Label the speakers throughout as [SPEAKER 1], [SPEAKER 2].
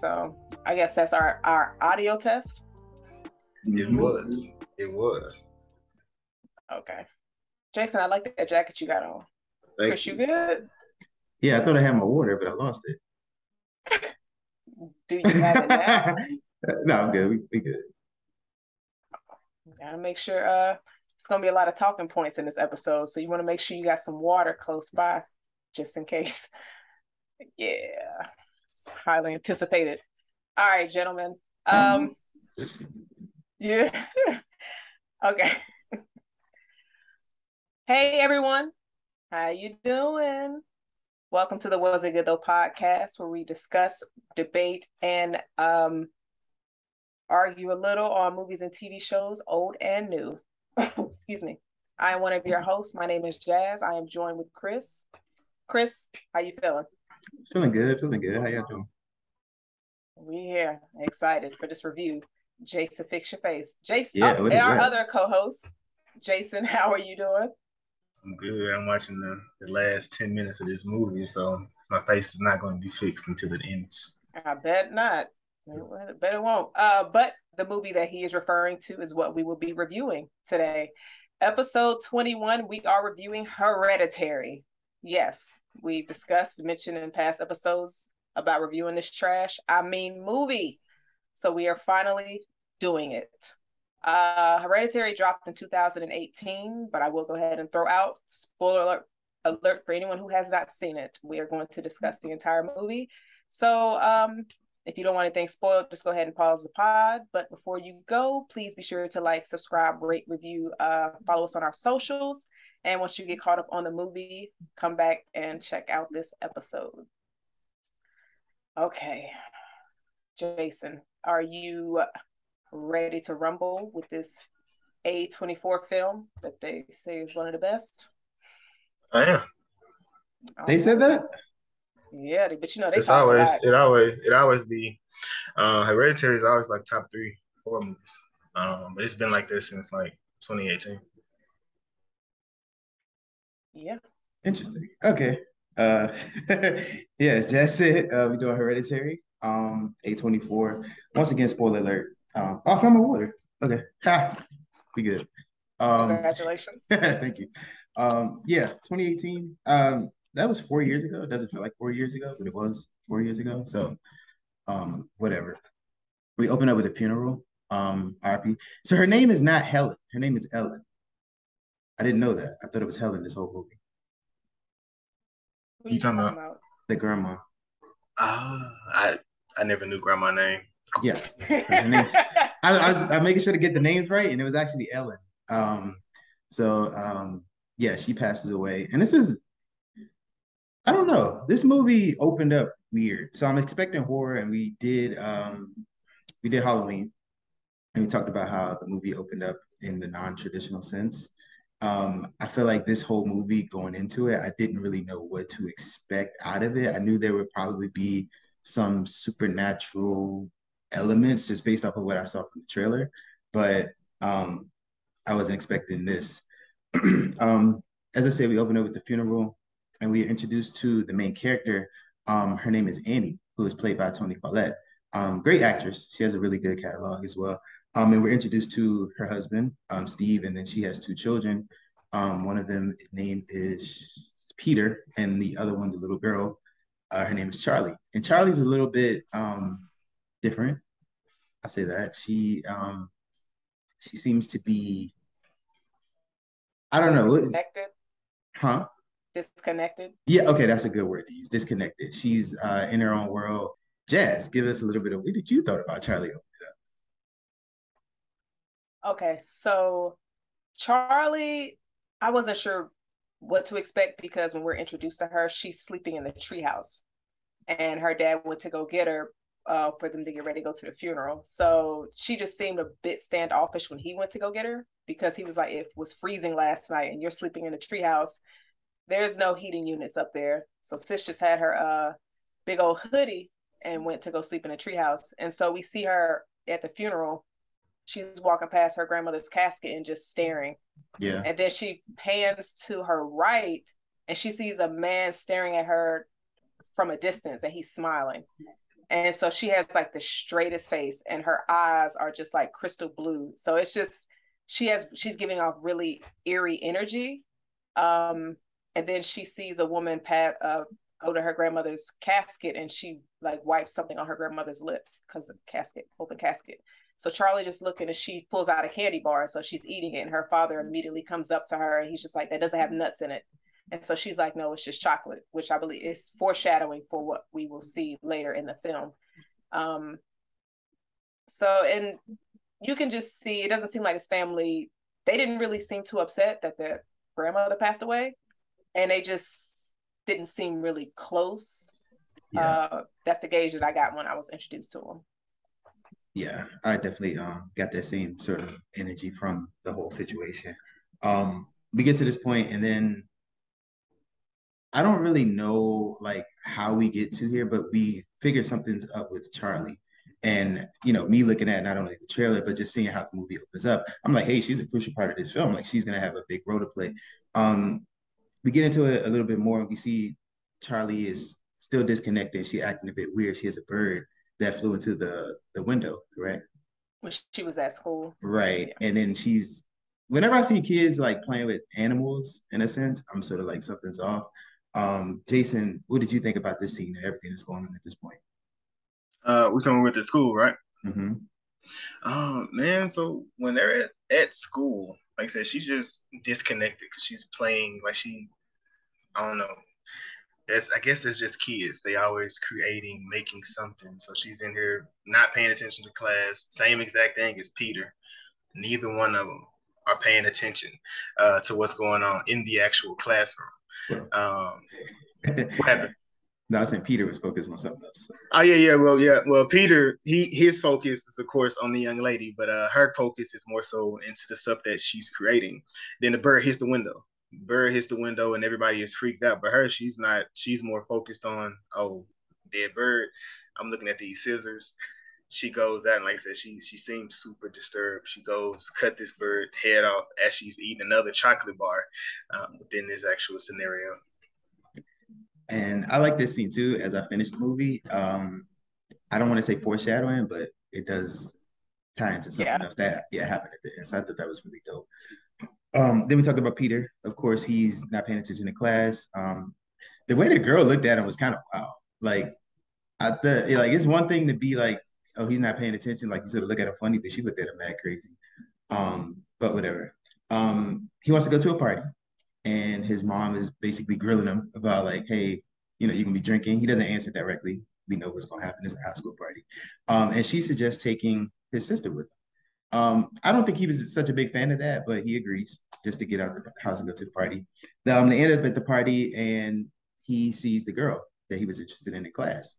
[SPEAKER 1] So I guess that's our our audio test.
[SPEAKER 2] It was. It was.
[SPEAKER 1] Okay. Jason, I like that jacket you got on.
[SPEAKER 2] Thank
[SPEAKER 1] Chris, you good?
[SPEAKER 3] Yeah, I thought I had my water, but I lost it.
[SPEAKER 1] Do you have it now?
[SPEAKER 3] no, I'm good. We, we good.
[SPEAKER 1] Gotta make sure uh it's gonna be a lot of talking points in this episode. So you want to make sure you got some water close by just in case. Yeah. It's highly anticipated. All right, gentlemen. Um yeah. okay. hey everyone. How you doing? Welcome to the Was It Good Though podcast where we discuss, debate, and um argue a little on movies and TV shows, old and new. Excuse me. I am one of your hosts. My name is Jazz. I am joined with Chris. Chris, how you feeling?
[SPEAKER 3] Feeling good. Feeling good. How y'all doing?
[SPEAKER 1] We here, excited for this review. Jason, fix your face. Jason,
[SPEAKER 3] Yeah,
[SPEAKER 1] oh, and our
[SPEAKER 3] that?
[SPEAKER 1] other co-host, Jason. How are you doing?
[SPEAKER 2] I'm good. I'm watching the, the last 10 minutes of this movie, so my face is not going to be fixed until it ends.
[SPEAKER 1] I bet not. I bet it won't. Uh, but the movie that he is referring to is what we will be reviewing today. Episode 21, we are reviewing Hereditary. Yes, we've discussed, mentioned in past episodes about reviewing this trash. I mean, movie. So we are finally doing it. Uh, Hereditary dropped in 2018, but I will go ahead and throw out spoiler alert, alert for anyone who has not seen it. We are going to discuss the entire movie. So um, if you don't want anything spoiled, just go ahead and pause the pod. But before you go, please be sure to like, subscribe, rate, review, uh, follow us on our socials. And once you get caught up on the movie, come back and check out this episode. Okay. Jason, are you ready to rumble with this A24 film that they say is one of the best?
[SPEAKER 2] I am.
[SPEAKER 3] They said that?
[SPEAKER 1] Yeah, but you know they
[SPEAKER 2] It's
[SPEAKER 1] talk
[SPEAKER 2] always,
[SPEAKER 1] lot.
[SPEAKER 2] it always, it always be, uh, Hereditary is always like top three horror movies. Um, but it's been like this since like 2018.
[SPEAKER 1] Yeah.
[SPEAKER 3] Interesting. Okay. Uh, yeah, as Jess said, uh, we doing Hereditary. Um, A24. Once again, spoiler alert. Um, oh, I found my water. Okay. Ha. We good. Um,
[SPEAKER 1] Congratulations.
[SPEAKER 3] thank you. Um, yeah, 2018. Um, that was four years ago. It doesn't feel like four years ago, but it was four years ago. So, um, whatever. We open up with a funeral. Um, RP. So her name is not Helen. Her name is Ellen. I didn't know that. I thought it was Helen this whole movie.
[SPEAKER 1] What
[SPEAKER 2] You talking about?
[SPEAKER 3] The grandma.
[SPEAKER 2] Ah, I, I never knew grandma name.
[SPEAKER 3] Yeah. her name's- I, I was I'm making sure to get the names right, and it was actually Ellen. Um, so um, yeah, she passes away, and this was I don't know. This movie opened up weird, so I'm expecting horror, and we did um, we did Halloween, and we talked about how the movie opened up in the non-traditional sense. Um, I feel like this whole movie going into it, I didn't really know what to expect out of it. I knew there would probably be some supernatural elements just based off of what I saw from the trailer, but um, I wasn't expecting this. um, as I said, we open up with the funeral, and we are introduced to the main character. Um, her name is Annie, who is played by Toni Collette. Um, great actress. She has a really good catalog as well. Um, and we're introduced to her husband, um, Steve, and then she has two children. Um, one of them name is Peter, and the other one, the little girl, uh, her name is Charlie. And Charlie's a little bit um, different. I say that she um, she seems to be. I don't know,
[SPEAKER 1] Disconnected.
[SPEAKER 3] huh?
[SPEAKER 1] Disconnected.
[SPEAKER 3] Yeah, okay, that's a good word to use. Disconnected. She's uh, in her own world. Jazz, give us a little bit of what did you thought about Charlie?
[SPEAKER 1] Okay, so Charlie, I wasn't sure what to expect because when we're introduced to her, she's sleeping in the treehouse, and her dad went to go get her uh, for them to get ready to go to the funeral. So she just seemed a bit standoffish when he went to go get her because he was like, "It was freezing last night, and you're sleeping in the treehouse. There's no heating units up there." So sis just had her uh big old hoodie and went to go sleep in a treehouse. And so we see her at the funeral. She's walking past her grandmother's casket and just staring.
[SPEAKER 3] Yeah.
[SPEAKER 1] And then she pans to her right and she sees a man staring at her from a distance and he's smiling. And so she has like the straightest face and her eyes are just like crystal blue. So it's just she has she's giving off really eerie energy. Um and then she sees a woman pat uh go to her grandmother's casket and she like wipes something on her grandmother's lips because of casket, open casket. So Charlie just looking and she pulls out a candy bar. So she's eating it. And her father immediately comes up to her and he's just like, that doesn't have nuts in it. And so she's like, no, it's just chocolate, which I believe is foreshadowing for what we will see later in the film. Um, so, and you can just see, it doesn't seem like his family, they didn't really seem too upset that their grandmother passed away. And they just didn't seem really close. Yeah. Uh, that's the gauge that I got when I was introduced to him
[SPEAKER 3] yeah, I definitely um, got that same sort of energy from the whole situation. Um, we get to this point, and then I don't really know like how we get to here, but we figure something's up with Charlie. And you know, me looking at not only the trailer, but just seeing how the movie opens up, I'm like, hey, she's a crucial part of this film. Like she's gonna have a big role to play. Um, we get into it a little bit more, and we see Charlie is still disconnected. She acting a bit weird. She has a bird that flew into the the window, correct?
[SPEAKER 1] When she was at school.
[SPEAKER 3] Right. Yeah. And then she's whenever I see kids like playing with animals in a sense, I'm sort of like something's off. Um, Jason, what did you think about this scene and everything that's going on at this point?
[SPEAKER 2] Uh, we're talking with the school, right?
[SPEAKER 3] Mm-hmm.
[SPEAKER 2] Oh man, so when they're at, at school, like I said, she's just disconnected because she's playing like she, I don't know, I guess it's just kids. They always creating, making something. So she's in here not paying attention to class. Same exact thing as Peter. Neither one of them are paying attention uh, to what's going on in the actual classroom. Um,
[SPEAKER 3] what happened? No, I was saying Peter was focused on something else.
[SPEAKER 2] Oh yeah, yeah. Well, yeah. Well, Peter, he his focus is of course on the young lady, but uh, her focus is more so into the stuff that she's creating. Then the bird hits the window. Bird hits the window and everybody is freaked out. But her, she's not. She's more focused on oh, dead bird. I'm looking at these scissors. She goes out and like I said, she she seems super disturbed. She goes cut this bird head off as she's eating another chocolate bar um, within this actual scenario.
[SPEAKER 3] And I like this scene too. As I finish the movie, um, I don't want to say foreshadowing, but it does tie into something yeah. else that yeah happened at the end. So I thought that was really dope. Um, then we talked about Peter. Of course, he's not paying attention to class. Um, the way the girl looked at him was kind of wow. Like, I thought, like it's one thing to be like, oh, he's not paying attention. Like you sort of look at him funny, but she looked at him mad crazy. Um, but whatever. Um, he wants to go to a party, and his mom is basically grilling him about like, hey, you know, you can be drinking. He doesn't answer directly. We know what's gonna happen. It's a high school party. Um, and she suggests taking his sister with him. Um, I don't think he was such a big fan of that, but he agrees just to get out the house and go to the party. Now, um, they end up at the party and he sees the girl that he was interested in in class.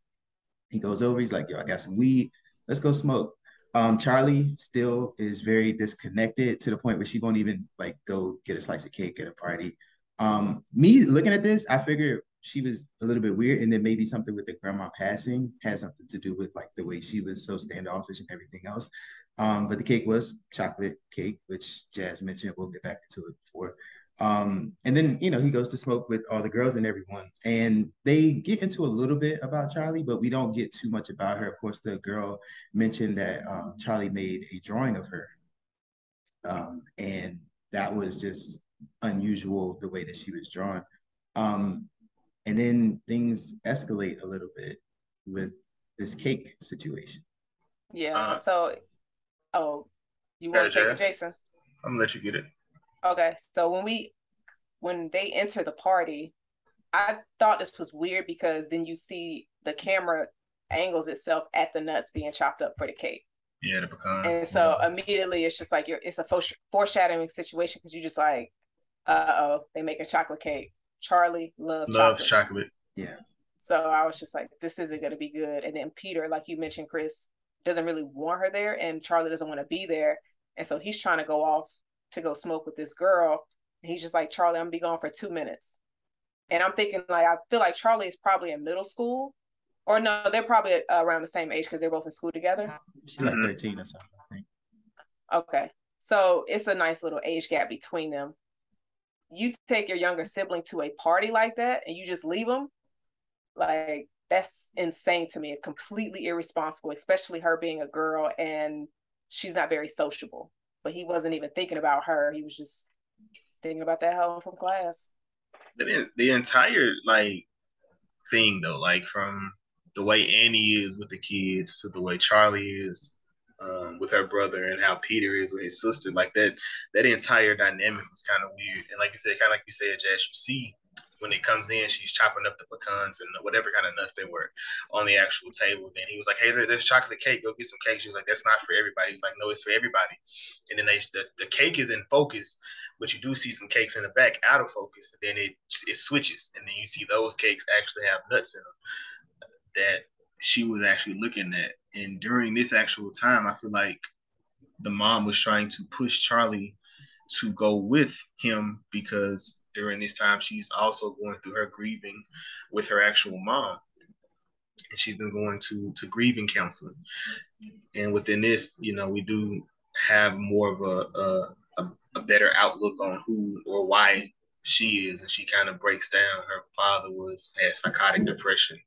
[SPEAKER 3] He goes over, he's like, yo, I got some weed. Let's go smoke. Um, Charlie still is very disconnected to the point where she won't even like go get a slice of cake at a party. Um, me looking at this, I figured she was a little bit weird, and then maybe something with the grandma passing had something to do with like the way she was so standoffish and everything else. Um, but the cake was chocolate cake, which Jazz mentioned. We'll get back into it before. Um, and then you know he goes to smoke with all the girls and everyone, and they get into a little bit about Charlie, but we don't get too much about her. Of course, the girl mentioned that um, Charlie made a drawing of her, um, and that was just unusual the way that she was drawn. Um, and then things escalate a little bit with this cake situation.
[SPEAKER 1] Yeah. Uh, so Oh, you want to take it, Jason?
[SPEAKER 2] I'm gonna let you get it.
[SPEAKER 1] Okay, so when we when they enter the party, I thought this was weird because then you see the camera angles itself at the nuts being chopped up for the cake.
[SPEAKER 2] Yeah, the pecans.
[SPEAKER 1] And so yeah. immediately it's just like you're it's a foreshadowing situation because you're just like, uh oh, they making chocolate cake. Charlie loves
[SPEAKER 2] loves chocolate. chocolate.
[SPEAKER 3] Yeah.
[SPEAKER 1] So I was just like, this isn't gonna be good. And then Peter, like you mentioned, Chris, doesn't really want her there and Charlie doesn't want to be there. And so he's trying to go off to go smoke with this girl. And he's just like, Charlie, I'm gonna be gone for two minutes. And I'm thinking like I feel like Charlie is probably in middle school. Or no, they're probably uh, around the same age because they're both in school together.
[SPEAKER 3] She's like 13 or something, I think.
[SPEAKER 1] Okay. So it's a nice little age gap between them. You take your younger sibling to a party like that and you just leave them, like that's insane to me. Completely irresponsible, especially her being a girl and she's not very sociable. But he wasn't even thinking about her. He was just thinking about that hoe from class.
[SPEAKER 2] The, the entire like thing though, like from the way Annie is with the kids to the way Charlie is um, with her brother and how Peter is with his sister, like that that entire dynamic was kind of weird. And like you said, kind of like you said, Jazz, you see when it comes in, she's chopping up the pecans and whatever kind of nuts they were on the actual table. Then he was like, "Hey, there's chocolate cake. Go get some cake." She was like, "That's not for everybody." He's like, "No, it's for everybody." And then they the, the cake is in focus, but you do see some cakes in the back out of focus. And then it it switches, and then you see those cakes actually have nuts in them that she was actually looking at. And during this actual time, I feel like the mom was trying to push Charlie to go with him because during this time she's also going through her grieving with her actual mom. And she's been going to to grieving counseling. And within this you know we do have more of a a, a better outlook on who or why she is. And she kind of breaks down. Her father was had psychotic depression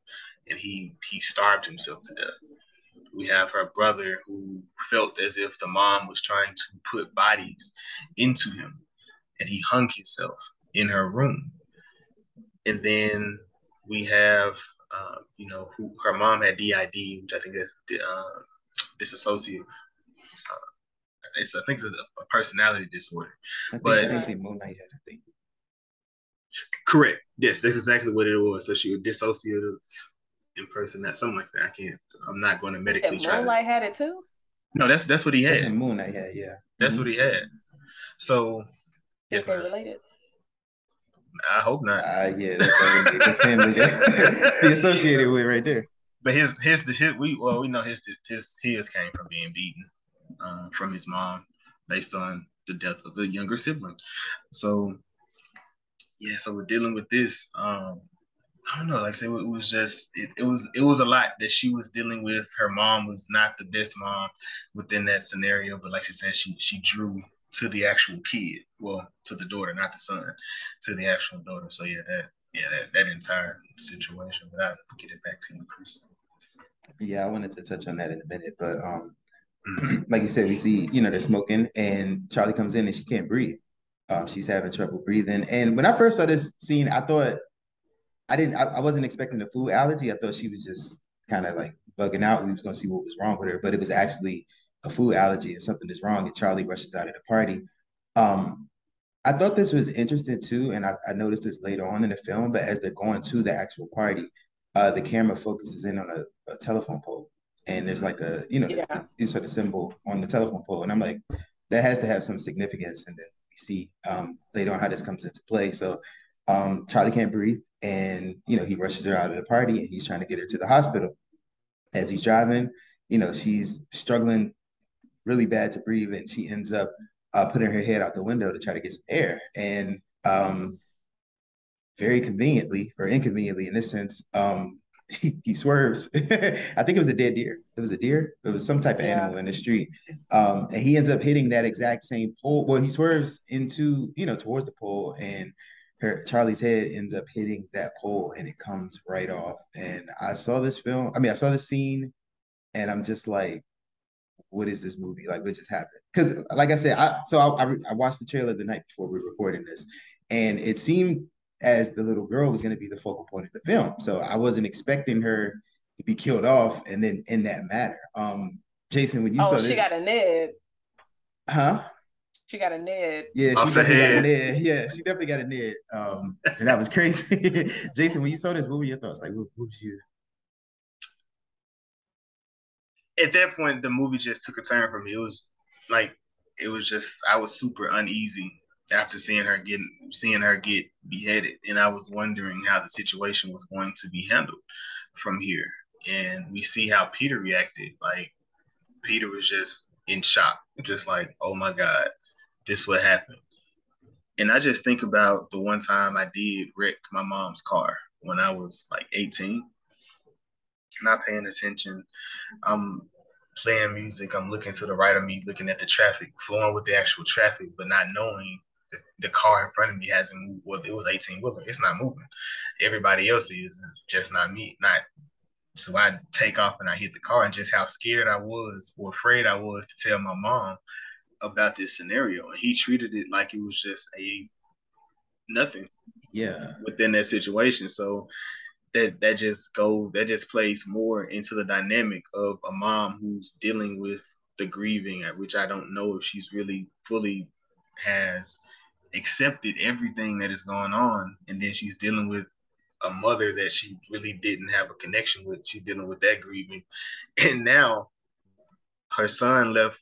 [SPEAKER 2] and he he starved himself to death we have her brother who felt as if the mom was trying to put bodies into him and he hung himself in her room. And then we have, uh, you know, who her mom had DID, which I think is uh, dissociative. Uh, it's, I think it's a, a personality disorder.
[SPEAKER 3] I but thing Moon Knight had, I think.
[SPEAKER 2] Correct. Yes, that's exactly what it was. So she was dissociative in person, that something like that. I can't. I'm not going to medically.
[SPEAKER 1] Yeah, Moon Knight had it too.
[SPEAKER 2] No, that's that's what he had.
[SPEAKER 3] That's Moon Knight had, yeah.
[SPEAKER 2] That's mm-hmm. what he had. So.
[SPEAKER 1] Is yes, they related?
[SPEAKER 2] I hope not.
[SPEAKER 3] Uh, yeah, that's the family that he associated with right there.
[SPEAKER 2] But his his his we well we know his his his came from being beaten uh, from his mom based on the death of a younger sibling. So yeah, so we're dealing with this. Um, I don't know, like I said, it was just it, it was it was a lot that she was dealing with. Her mom was not the best mom within that scenario, but like she said, she she drew to the actual kid, well, to the daughter, not the son, to the actual daughter. So yeah, that yeah, that, that entire situation. But I'll get it back to you, Chris.
[SPEAKER 3] Yeah, I wanted to touch on that in a minute, but um, mm-hmm. like you said, we see you know they're smoking, and Charlie comes in and she can't breathe. Um, she's having trouble breathing. And when I first saw this scene, I thought I didn't, I, I wasn't expecting a food allergy. I thought she was just kind of like bugging out. We was gonna see what was wrong with her, but it was actually a food allergy and something is wrong, and Charlie rushes out of the party. Um, I thought this was interesting too, and I, I, noticed this later on in the film. But as they're going to the actual party, uh, the camera focuses in on a, a, telephone pole, and there's like a you know yeah. insert a symbol on the telephone pole, and I'm like, that has to have some significance. And then we see um, later on how this comes into play. So um, Charlie can't breathe, and you know he rushes her out of the party, and he's trying to get her to the hospital. As he's driving, you know she's struggling really bad to breathe, and she ends up uh, putting her head out the window to try to get some air. And um, very conveniently or inconveniently, in this sense, um, he, he swerves. I think it was a dead deer. It was a deer. It was some type of yeah. animal in the street, um, and he ends up hitting that exact same pole. Well, he swerves into you know towards the pole, and her Charlie's head ends up hitting that pole, and it comes right off. And I saw this film. I mean, I saw the scene, and I'm just like, what is this movie? Like, what just happened? Because, like I said, I so I, I, I watched the trailer the night before we were recording this, and it seemed as the little girl was going to be the focal point of the film. So I wasn't expecting her to be killed off, and then in that matter, um, Jason, when you
[SPEAKER 1] oh,
[SPEAKER 3] saw
[SPEAKER 1] she
[SPEAKER 3] this,
[SPEAKER 1] got a nid,
[SPEAKER 3] huh?
[SPEAKER 1] She got a nid.
[SPEAKER 3] Yeah, she definitely got a nid. Yeah, she definitely got a nid. Um, and that was crazy. Jason, when you saw this, what were your thoughts? Like, what, what was you?
[SPEAKER 2] at that point, the movie just took a turn for me. It was like it was just I was super uneasy after seeing her getting seeing her get beheaded, and I was wondering how the situation was going to be handled from here. And we see how Peter reacted. Like Peter was just in shock, just like, "Oh my God, this what happened." And I just think about the one time I did wreck my mom's car when I was like 18 not paying attention. I'm playing music. I'm looking to the right of me, looking at the traffic, flowing with the actual traffic, but not knowing that the car in front of me hasn't moved. Well, it was 18 wheeler. It's not moving. Everybody else is, just not me. Not So I take off and I hit the car, and just how scared I was or afraid I was to tell my mom about this scenario. And he treated it like it was just a nothing.
[SPEAKER 3] Yeah.
[SPEAKER 2] Within that situation. So that that just goes that just plays more into the dynamic of a mom who's dealing with the grieving, at which I don't know if she's really fully has accepted everything that is going on, and then she's dealing with a mother that she really didn't have a connection with. She's dealing with that grieving, and now her son left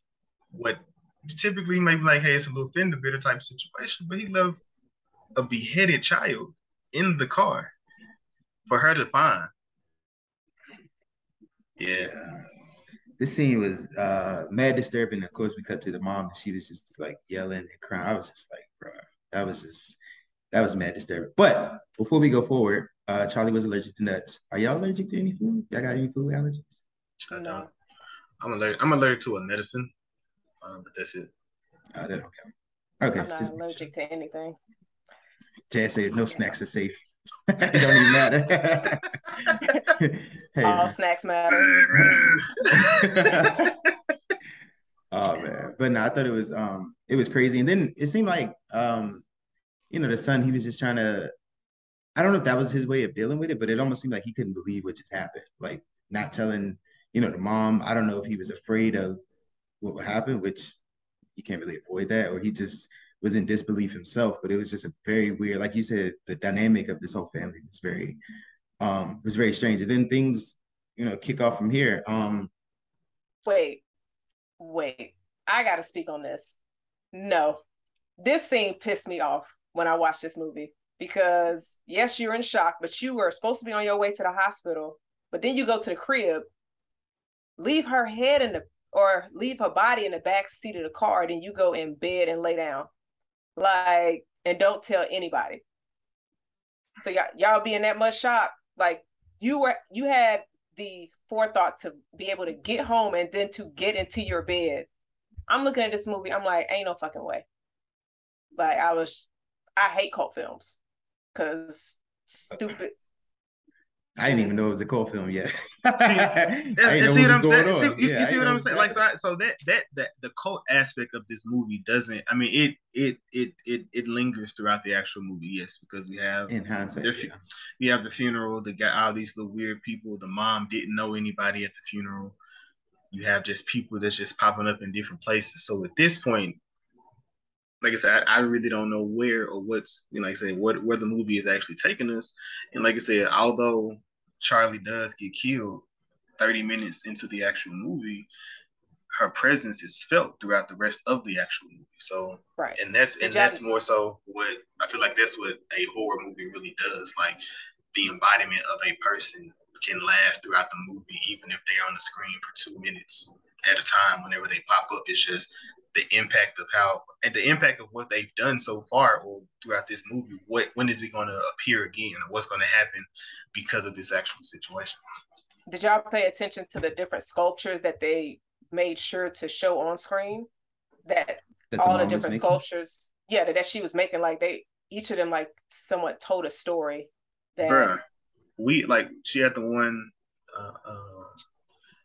[SPEAKER 2] what typically maybe like, hey, it's a little fender bitter type situation, but he left a beheaded child in the car for her to find. Yeah. yeah.
[SPEAKER 3] This scene was uh mad disturbing. Of course, we cut to the mom and she was just like yelling and crying. I was just like, bro, that was just that was mad disturbing. But before we go forward, uh Charlie was allergic to nuts. Are y'all allergic to any food? Y'all got any food allergies?
[SPEAKER 2] I don't. I'm allergic. I'm allergic to a medicine, uh, but that's it.
[SPEAKER 3] Oh, that don't count.
[SPEAKER 1] Okay. I'm not allergic sure. to anything.
[SPEAKER 3] Jazz said no snacks are safe. it don't even matter.
[SPEAKER 1] hey, All snacks matter.
[SPEAKER 3] oh man, but no, I thought it was um it was crazy, and then it seemed like um you know the son he was just trying to. I don't know if that was his way of dealing with it, but it almost seemed like he couldn't believe what just happened. Like not telling, you know, the mom. I don't know if he was afraid of what would happen, which you can't really avoid that, or he just was in disbelief himself. But it was just a very weird, like you said, the dynamic of this whole family was very um was very strange. And then things, you know, kick off from here. Um
[SPEAKER 1] wait, wait. I gotta speak on this. No. This scene pissed me off when I watched this movie because yes, you're in shock, but you were supposed to be on your way to the hospital, but then you go to the crib, leave her head in the or leave her body in the back seat of the car, then you go in bed and lay down. Like, and don't tell anybody. So y'all, y'all be in that much shock. Like you were you had the forethought to be able to get home and then to get into your bed. I'm looking at this movie, I'm like, ain't no fucking way. Like I was I hate cult films because stupid
[SPEAKER 3] I didn't even know it was a cult film yet. see,
[SPEAKER 2] see what I'm saying? See, yeah, you see what I'm saying? Like so, I, so that that that the cult aspect of this movie doesn't. I mean, it it it it it lingers throughout the actual movie. Yes, because we have
[SPEAKER 3] in hindsight,
[SPEAKER 2] yeah. we have the funeral. The guy, all these little weird people. The mom didn't know anybody at the funeral. You have just people that's just popping up in different places. So at this point, like I said, I, I, really don't know where or what's you know, like I said, what where the movie is actually taking us. And like I said, although Charlie does get killed 30 minutes into the actual movie, her presence is felt throughout the rest of the actual movie. So
[SPEAKER 1] right.
[SPEAKER 2] and that's and that's more so what I feel like that's what a horror movie really does. Like the embodiment of a person can last throughout the movie, even if they're on the screen for two minutes at a time whenever they pop up. It's just the impact of how and the impact of what they've done so far or throughout this movie. What when is it going to appear again? Or what's going to happen because of this actual situation?
[SPEAKER 1] Did y'all pay attention to the different sculptures that they made sure to show on screen? That, that all the, the different sculptures, yeah, that, that she was making, like they each of them like somewhat told a story. That
[SPEAKER 2] Bruh, we like she had the one. Uh, uh,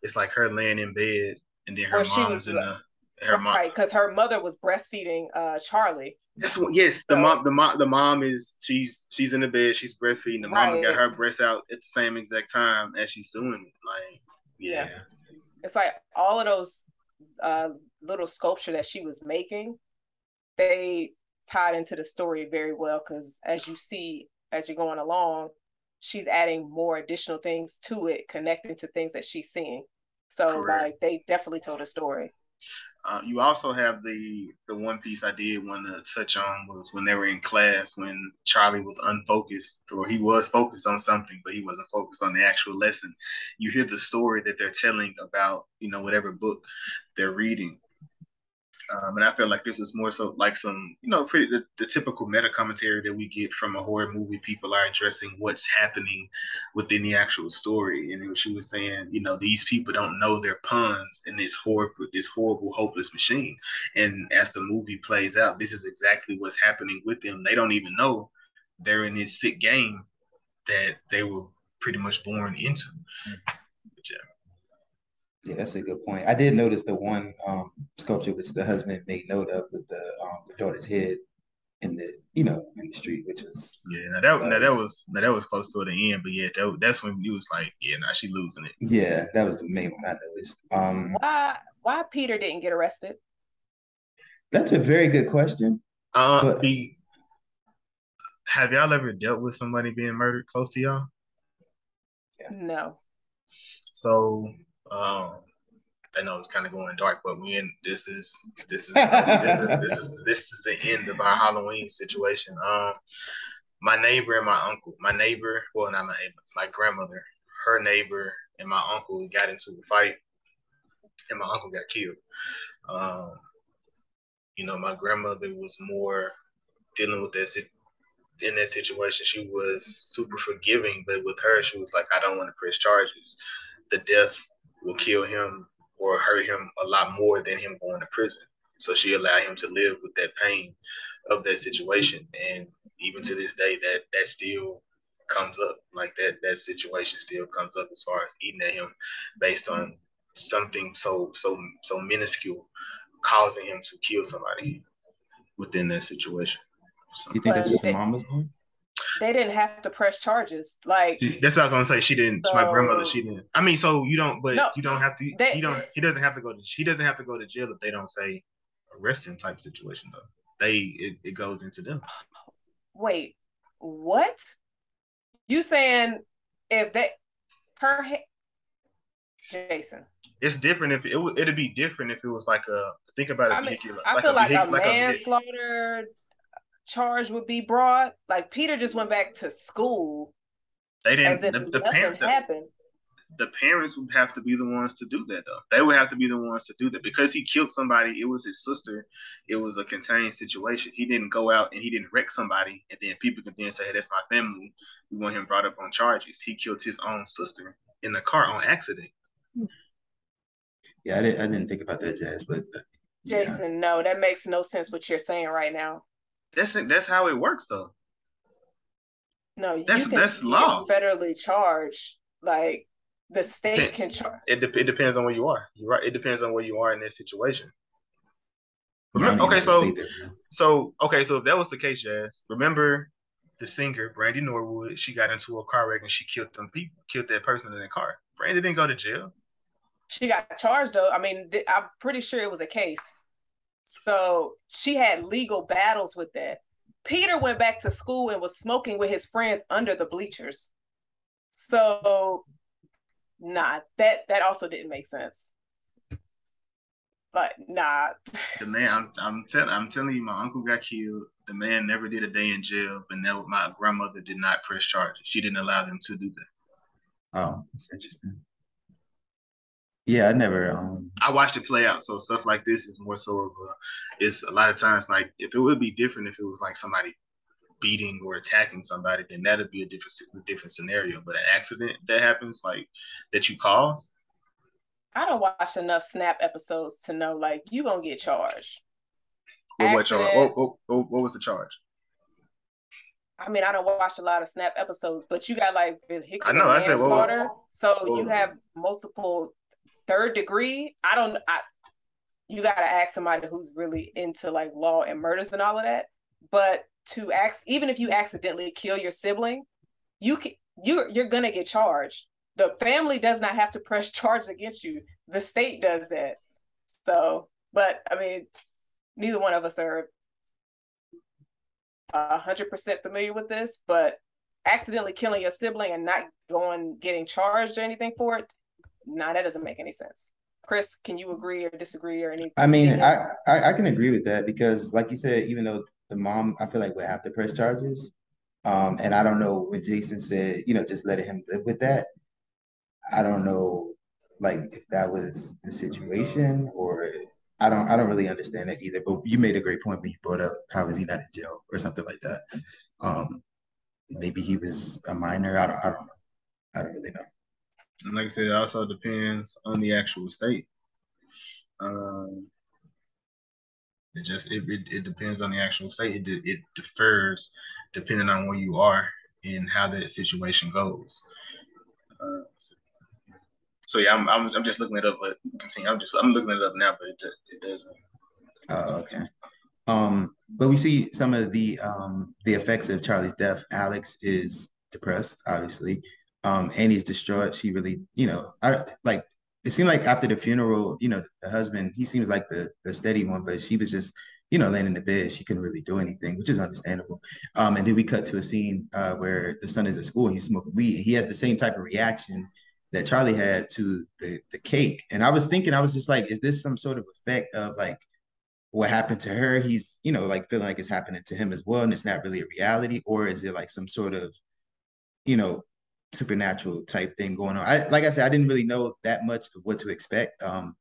[SPEAKER 2] it's like her laying in bed, and then her mom's in the
[SPEAKER 1] her mom, right? Because her mother was breastfeeding uh Charlie.
[SPEAKER 2] Yes, yes. The mom, the mom, the mom is she's she's in the bed. She's breastfeeding. The right. mom got her breast out at the same exact time as she's doing it. Like, yeah. yeah.
[SPEAKER 1] It's like all of those uh little sculpture that she was making, they tied into the story very well. Because as you see, as you're going along, she's adding more additional things to it, connecting to things that she's seeing. So Correct. like they definitely told a story.
[SPEAKER 2] Uh, you also have the the one piece I did want to touch on was when they were in class when Charlie was unfocused or he was focused on something but he wasn't focused on the actual lesson. You hear the story that they're telling about you know whatever book they're reading, um, and I felt like this was more so like some, you know, pretty the, the, typical meta commentary that we get from a horror movie. People are addressing what's happening within the actual story. And she was saying, you know, these people don't know their puns in this horrible, this horrible, hopeless machine. And as the movie plays out, this is exactly what's happening with them. They don't even know they're in this sick game that they were pretty much born into. the gym.
[SPEAKER 3] Yeah, that's a good point. I did notice the one um, sculpture which the husband made note of with the um, the daughter's head in the you know in the street, which was
[SPEAKER 2] yeah. Now that uh, now that was now that was close to the end, but yeah, that, that's when you was like, yeah, now she losing it.
[SPEAKER 3] Yeah, that was the main one I noticed. Um,
[SPEAKER 1] why why Peter didn't get arrested?
[SPEAKER 3] That's a very good question.
[SPEAKER 2] Uh, but, be, have y'all ever dealt with somebody being murdered close to y'all?
[SPEAKER 1] Yeah. No.
[SPEAKER 2] So, um, I know it's kind of going dark, but we in this is this is this is this is this is the end of our Halloween situation. Um, my neighbor and my uncle, my neighbor, well, not my my grandmother, her neighbor and my uncle got into a fight, and my uncle got killed. Um, you know, my grandmother was more dealing with that in that situation. She was super forgiving, but with her, she was like, I don't want to press charges. The death will kill him or hurt him a lot more than him going to prison. So she allowed him to live with that pain of that situation. And even to this day, that that still comes up. Like that that situation still comes up as far as eating at him based on something so so so minuscule causing him to kill somebody within that situation.
[SPEAKER 3] So, you think that's what the mom was doing?
[SPEAKER 1] They didn't have to press charges. Like
[SPEAKER 2] that's what I was gonna say. She didn't. So, my grandmother. She didn't. I mean, so you don't. But no, you don't have to. They, he don't. He doesn't have to go to. He doesn't have to go to jail if they don't say arrest him type situation though. They it, it goes into them.
[SPEAKER 1] Wait, what? You saying if they per Jason?
[SPEAKER 2] it's different if it would. it'd be different if it was like a think about it. I, mean,
[SPEAKER 1] I like feel a like a, like manslaughter charge would be brought. Like Peter just went back to school.
[SPEAKER 2] They didn't. the, the parents happened. The, the parents would have to be the ones to do that, though. They would have to be the ones to do that because he killed somebody. It was his sister. It was a contained situation. He didn't go out and he didn't wreck somebody, and then people could then say, hey, "That's my family." We want him brought up on charges. He killed his own sister in the car on accident.
[SPEAKER 3] Yeah, I didn't. I didn't think about that, Jazz. But uh,
[SPEAKER 1] Jason, yeah. no, that makes no sense. What you're saying right now.
[SPEAKER 2] That's that's how it works, though.
[SPEAKER 1] No,
[SPEAKER 2] that's can, that's law.
[SPEAKER 1] Federally charged, like the state can charge.
[SPEAKER 2] It, de- it depends on where you are. You're right. It depends on where you are in that situation. Remember, okay, so so okay, so if that was the case, Jazz, remember the singer Brandy Norwood? She got into a car wreck and she killed them people, killed that person in the car. Brandy didn't go to jail.
[SPEAKER 1] She got charged though. I mean, th- I'm pretty sure it was a case. So she had legal battles with that. Peter went back to school and was smoking with his friends under the bleachers. So nah, that that also didn't make sense. But nah.
[SPEAKER 2] The man, I'm I'm telling I'm telling you, my uncle got killed. The man never did a day in jail, but now my grandmother did not press charges. She didn't allow them to do that.
[SPEAKER 3] Oh, that's interesting. Yeah, I never. Um...
[SPEAKER 2] I watched it play out. So stuff like this is more so of a. It's a lot of times like if it would be different if it was like somebody beating or attacking somebody, then that'd be a different different scenario. But an accident that happens, like that you cause.
[SPEAKER 1] I don't watch enough Snap episodes to know like you gonna get charged.
[SPEAKER 2] What, what, charge? What, what, what, was the charge?
[SPEAKER 1] I mean, I don't watch a lot of Snap episodes, but you got like vehicular I know, manslaughter. I said, so you have multiple third degree, I don't. I you got to ask somebody who's really into like law and murders and all of that. But to ask, even if you accidentally kill your sibling, you can you you're gonna get charged. The family does not have to press charges against you. The state does that. So, but I mean, neither one of us are hundred percent familiar with this, but accidentally killing your sibling and not going getting charged or anything for it nah, that doesn't make any sense. Chris, can you agree or disagree or anything?
[SPEAKER 3] I mean, I, I, I can agree with that because, like you said, even though the mom, I feel like would have to press charges, um, and I don't know when Jason said, you know, just letting him live with that. I don't know, like if that was the situation or I don't I don't really understand that either. But you made a great point when you brought up how is he not in jail or something like that. Um, maybe he was a minor. I don't I don't know. I don't really know.
[SPEAKER 2] And like I said, it also depends on the actual state. Um, it just it, it, it, depends on the actual state. It it differs depending on where you are and how that situation goes. Uh, So yeah, I'm, I'm, I'm just looking it up, but continue. I'm just I'm looking it up now, but it, it doesn't.
[SPEAKER 3] Oh, okay. Um, but we see some of the um the effects of Charlie's death. Alex is depressed, obviously. Um, Annie's distraught. She really, you know, I like it seemed like after the funeral, you know, the husband, he seems like the the steady one, but she was just, you know, laying in the bed. She couldn't really do anything, which is understandable. Um, and then we cut to a scene uh, where the son is at school and he's smoking weed. He has the same type of reaction that Charlie had to the the cake. And I was thinking, I was just like, is this some sort of effect of like what happened to her? He's, you know, like feeling like it's happening to him as well, and it's not really a reality, or is it like some sort of, you know, supernatural type thing going on? I like I said, I didn't really know that much of what to expect um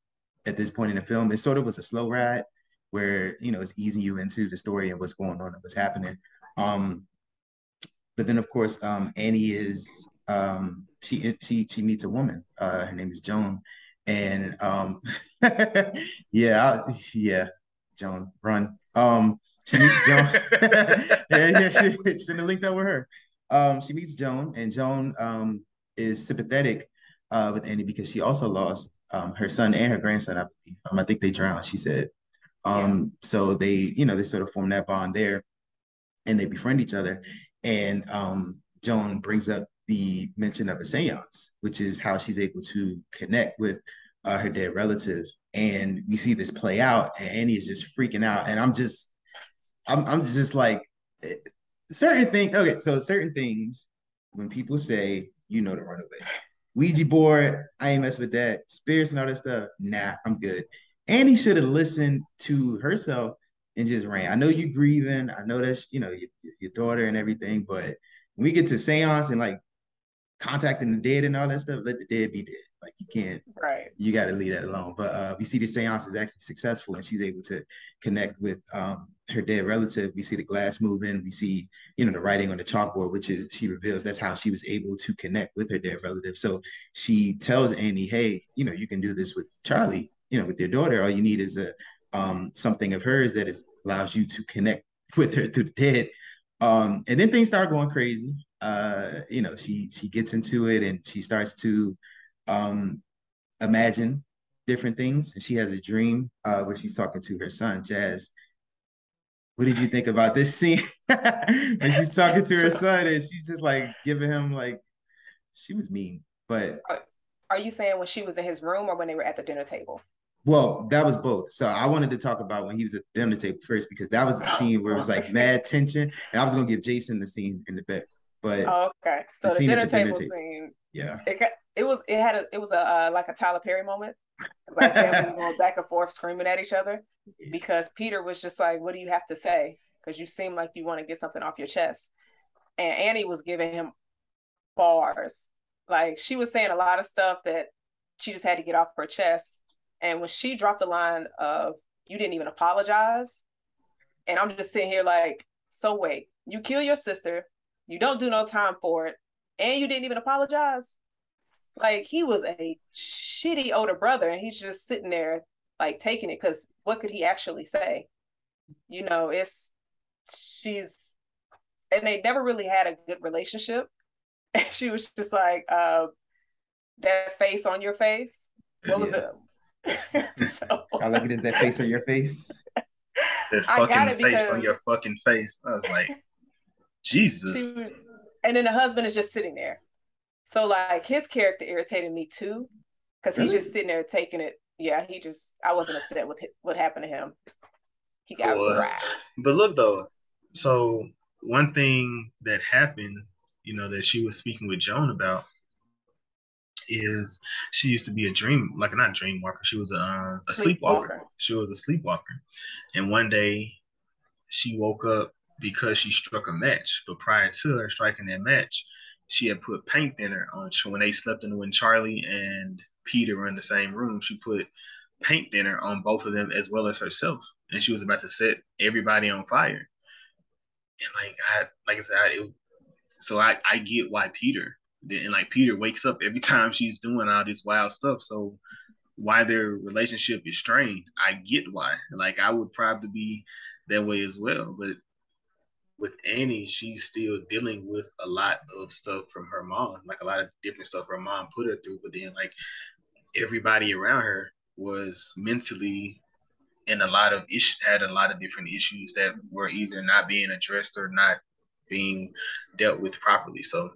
[SPEAKER 3] at this point in the film. It sort of was a slow ride where you know it's easing you into the story and what's going on and what's happening. Um, but then of course, um, Annie is um, she she she meets a woman. Uh, her name is Joan, and um, yeah, I, yeah, Joan, run. Um, she meets Joan. yeah, yeah, she shouldn't have linked up with her. Um, she meets Joan, and Joan um is sympathetic uh with Annie because she also lost um her son and her grandson. I believe. Um, I think they drowned. She said. Um, yeah. so they, you know, they sort of form that bond there, and they befriend each other. And um, Joan brings up the mention of a seance, which is how she's able to connect with uh, her dead relative. And we see this play out, and Annie is just freaking out. And I'm just, I'm, I'm just like, certain things. Okay, so certain things, when people say, you know, to run away. Ouija board, I ain't mess with that. Spirits and all that stuff, nah, I'm good. Annie should have listened to herself and just ran. I know you're grieving. I know that's you know your, your daughter and everything, but when we get to seance and like contacting the dead and all that stuff, let the dead be dead. Like you can't,
[SPEAKER 1] right?
[SPEAKER 3] You got to leave that alone. But uh, we see the seance is actually successful, and she's able to connect with um, her dead relative. We see the glass moving. We see, you know, the writing on the chalkboard, which is she reveals that's how she was able to connect with her dead relative. So she tells Annie, "Hey, you know, you can do this with Charlie. You know, with your daughter. All you need is a um, something of hers that is allows you to connect with her through the dead." Um, and then things start going crazy uh, you know, she she gets into it and she starts to um, imagine different things. And she has a dream uh, where she's talking to her son, Jazz. What did you think about this scene? and she's talking to her son, and she's just like giving him like she was mean. But
[SPEAKER 1] are, are you saying when she was in his room or when they were at the dinner table?
[SPEAKER 3] Well, that was both. So I wanted to talk about when he was at the dinner table first because that was the scene where it was like mad tension, and I was gonna give Jason the scene in the back. But
[SPEAKER 1] oh, okay, so the, the dinner, table, dinner scene,
[SPEAKER 3] yeah,
[SPEAKER 1] it got, it was it had a it was a uh, like a Tyler Perry moment. Like going back and forth screaming at each other because Peter was just like, "What do you have to say?" Because you seem like you want to get something off your chest, and Annie was giving him bars. Like she was saying a lot of stuff that she just had to get off her chest. And when she dropped the line of "You didn't even apologize," and I'm just sitting here like, "So wait, you kill your sister, you don't do no time for it, and you didn't even apologize. Like he was a shitty older brother, and he's just sitting there like taking it because what could he actually say? You know, it's she's and they never really had a good relationship. And she was just like, uh, that face on your face. What was it?
[SPEAKER 3] so, I like it as that face on your face.
[SPEAKER 2] That fucking face on your fucking face. I was like, Jesus.
[SPEAKER 1] Was, and then the husband is just sitting there. So like his character irritated me too, because he's just sitting there taking it. Yeah, he just I wasn't upset with what happened to him. He got
[SPEAKER 2] But look though, so one thing that happened, you know, that she was speaking with Joan about is she used to be a dream, like not dream walker. She was a, um, a sleepwalker. sleepwalker. She was a sleepwalker, and one day she woke up because she struck a match. But prior to her striking that match, she had put paint thinner on. When they slept in when Charlie and Peter were in the same room, she put paint thinner on both of them as well as herself, and she was about to set everybody on fire. And like I, like I said, I, it, so I I get why Peter and like Peter wakes up every time she's doing all this wild stuff. So why their relationship is strained, I get why. Like I would probably be that way as well, but with Annie, she's still dealing with a lot of stuff from her mom, like a lot of different stuff her mom put her through. But then, like everybody around her was mentally and a lot of issues had a lot of different issues that were either not being addressed or not being dealt with properly. So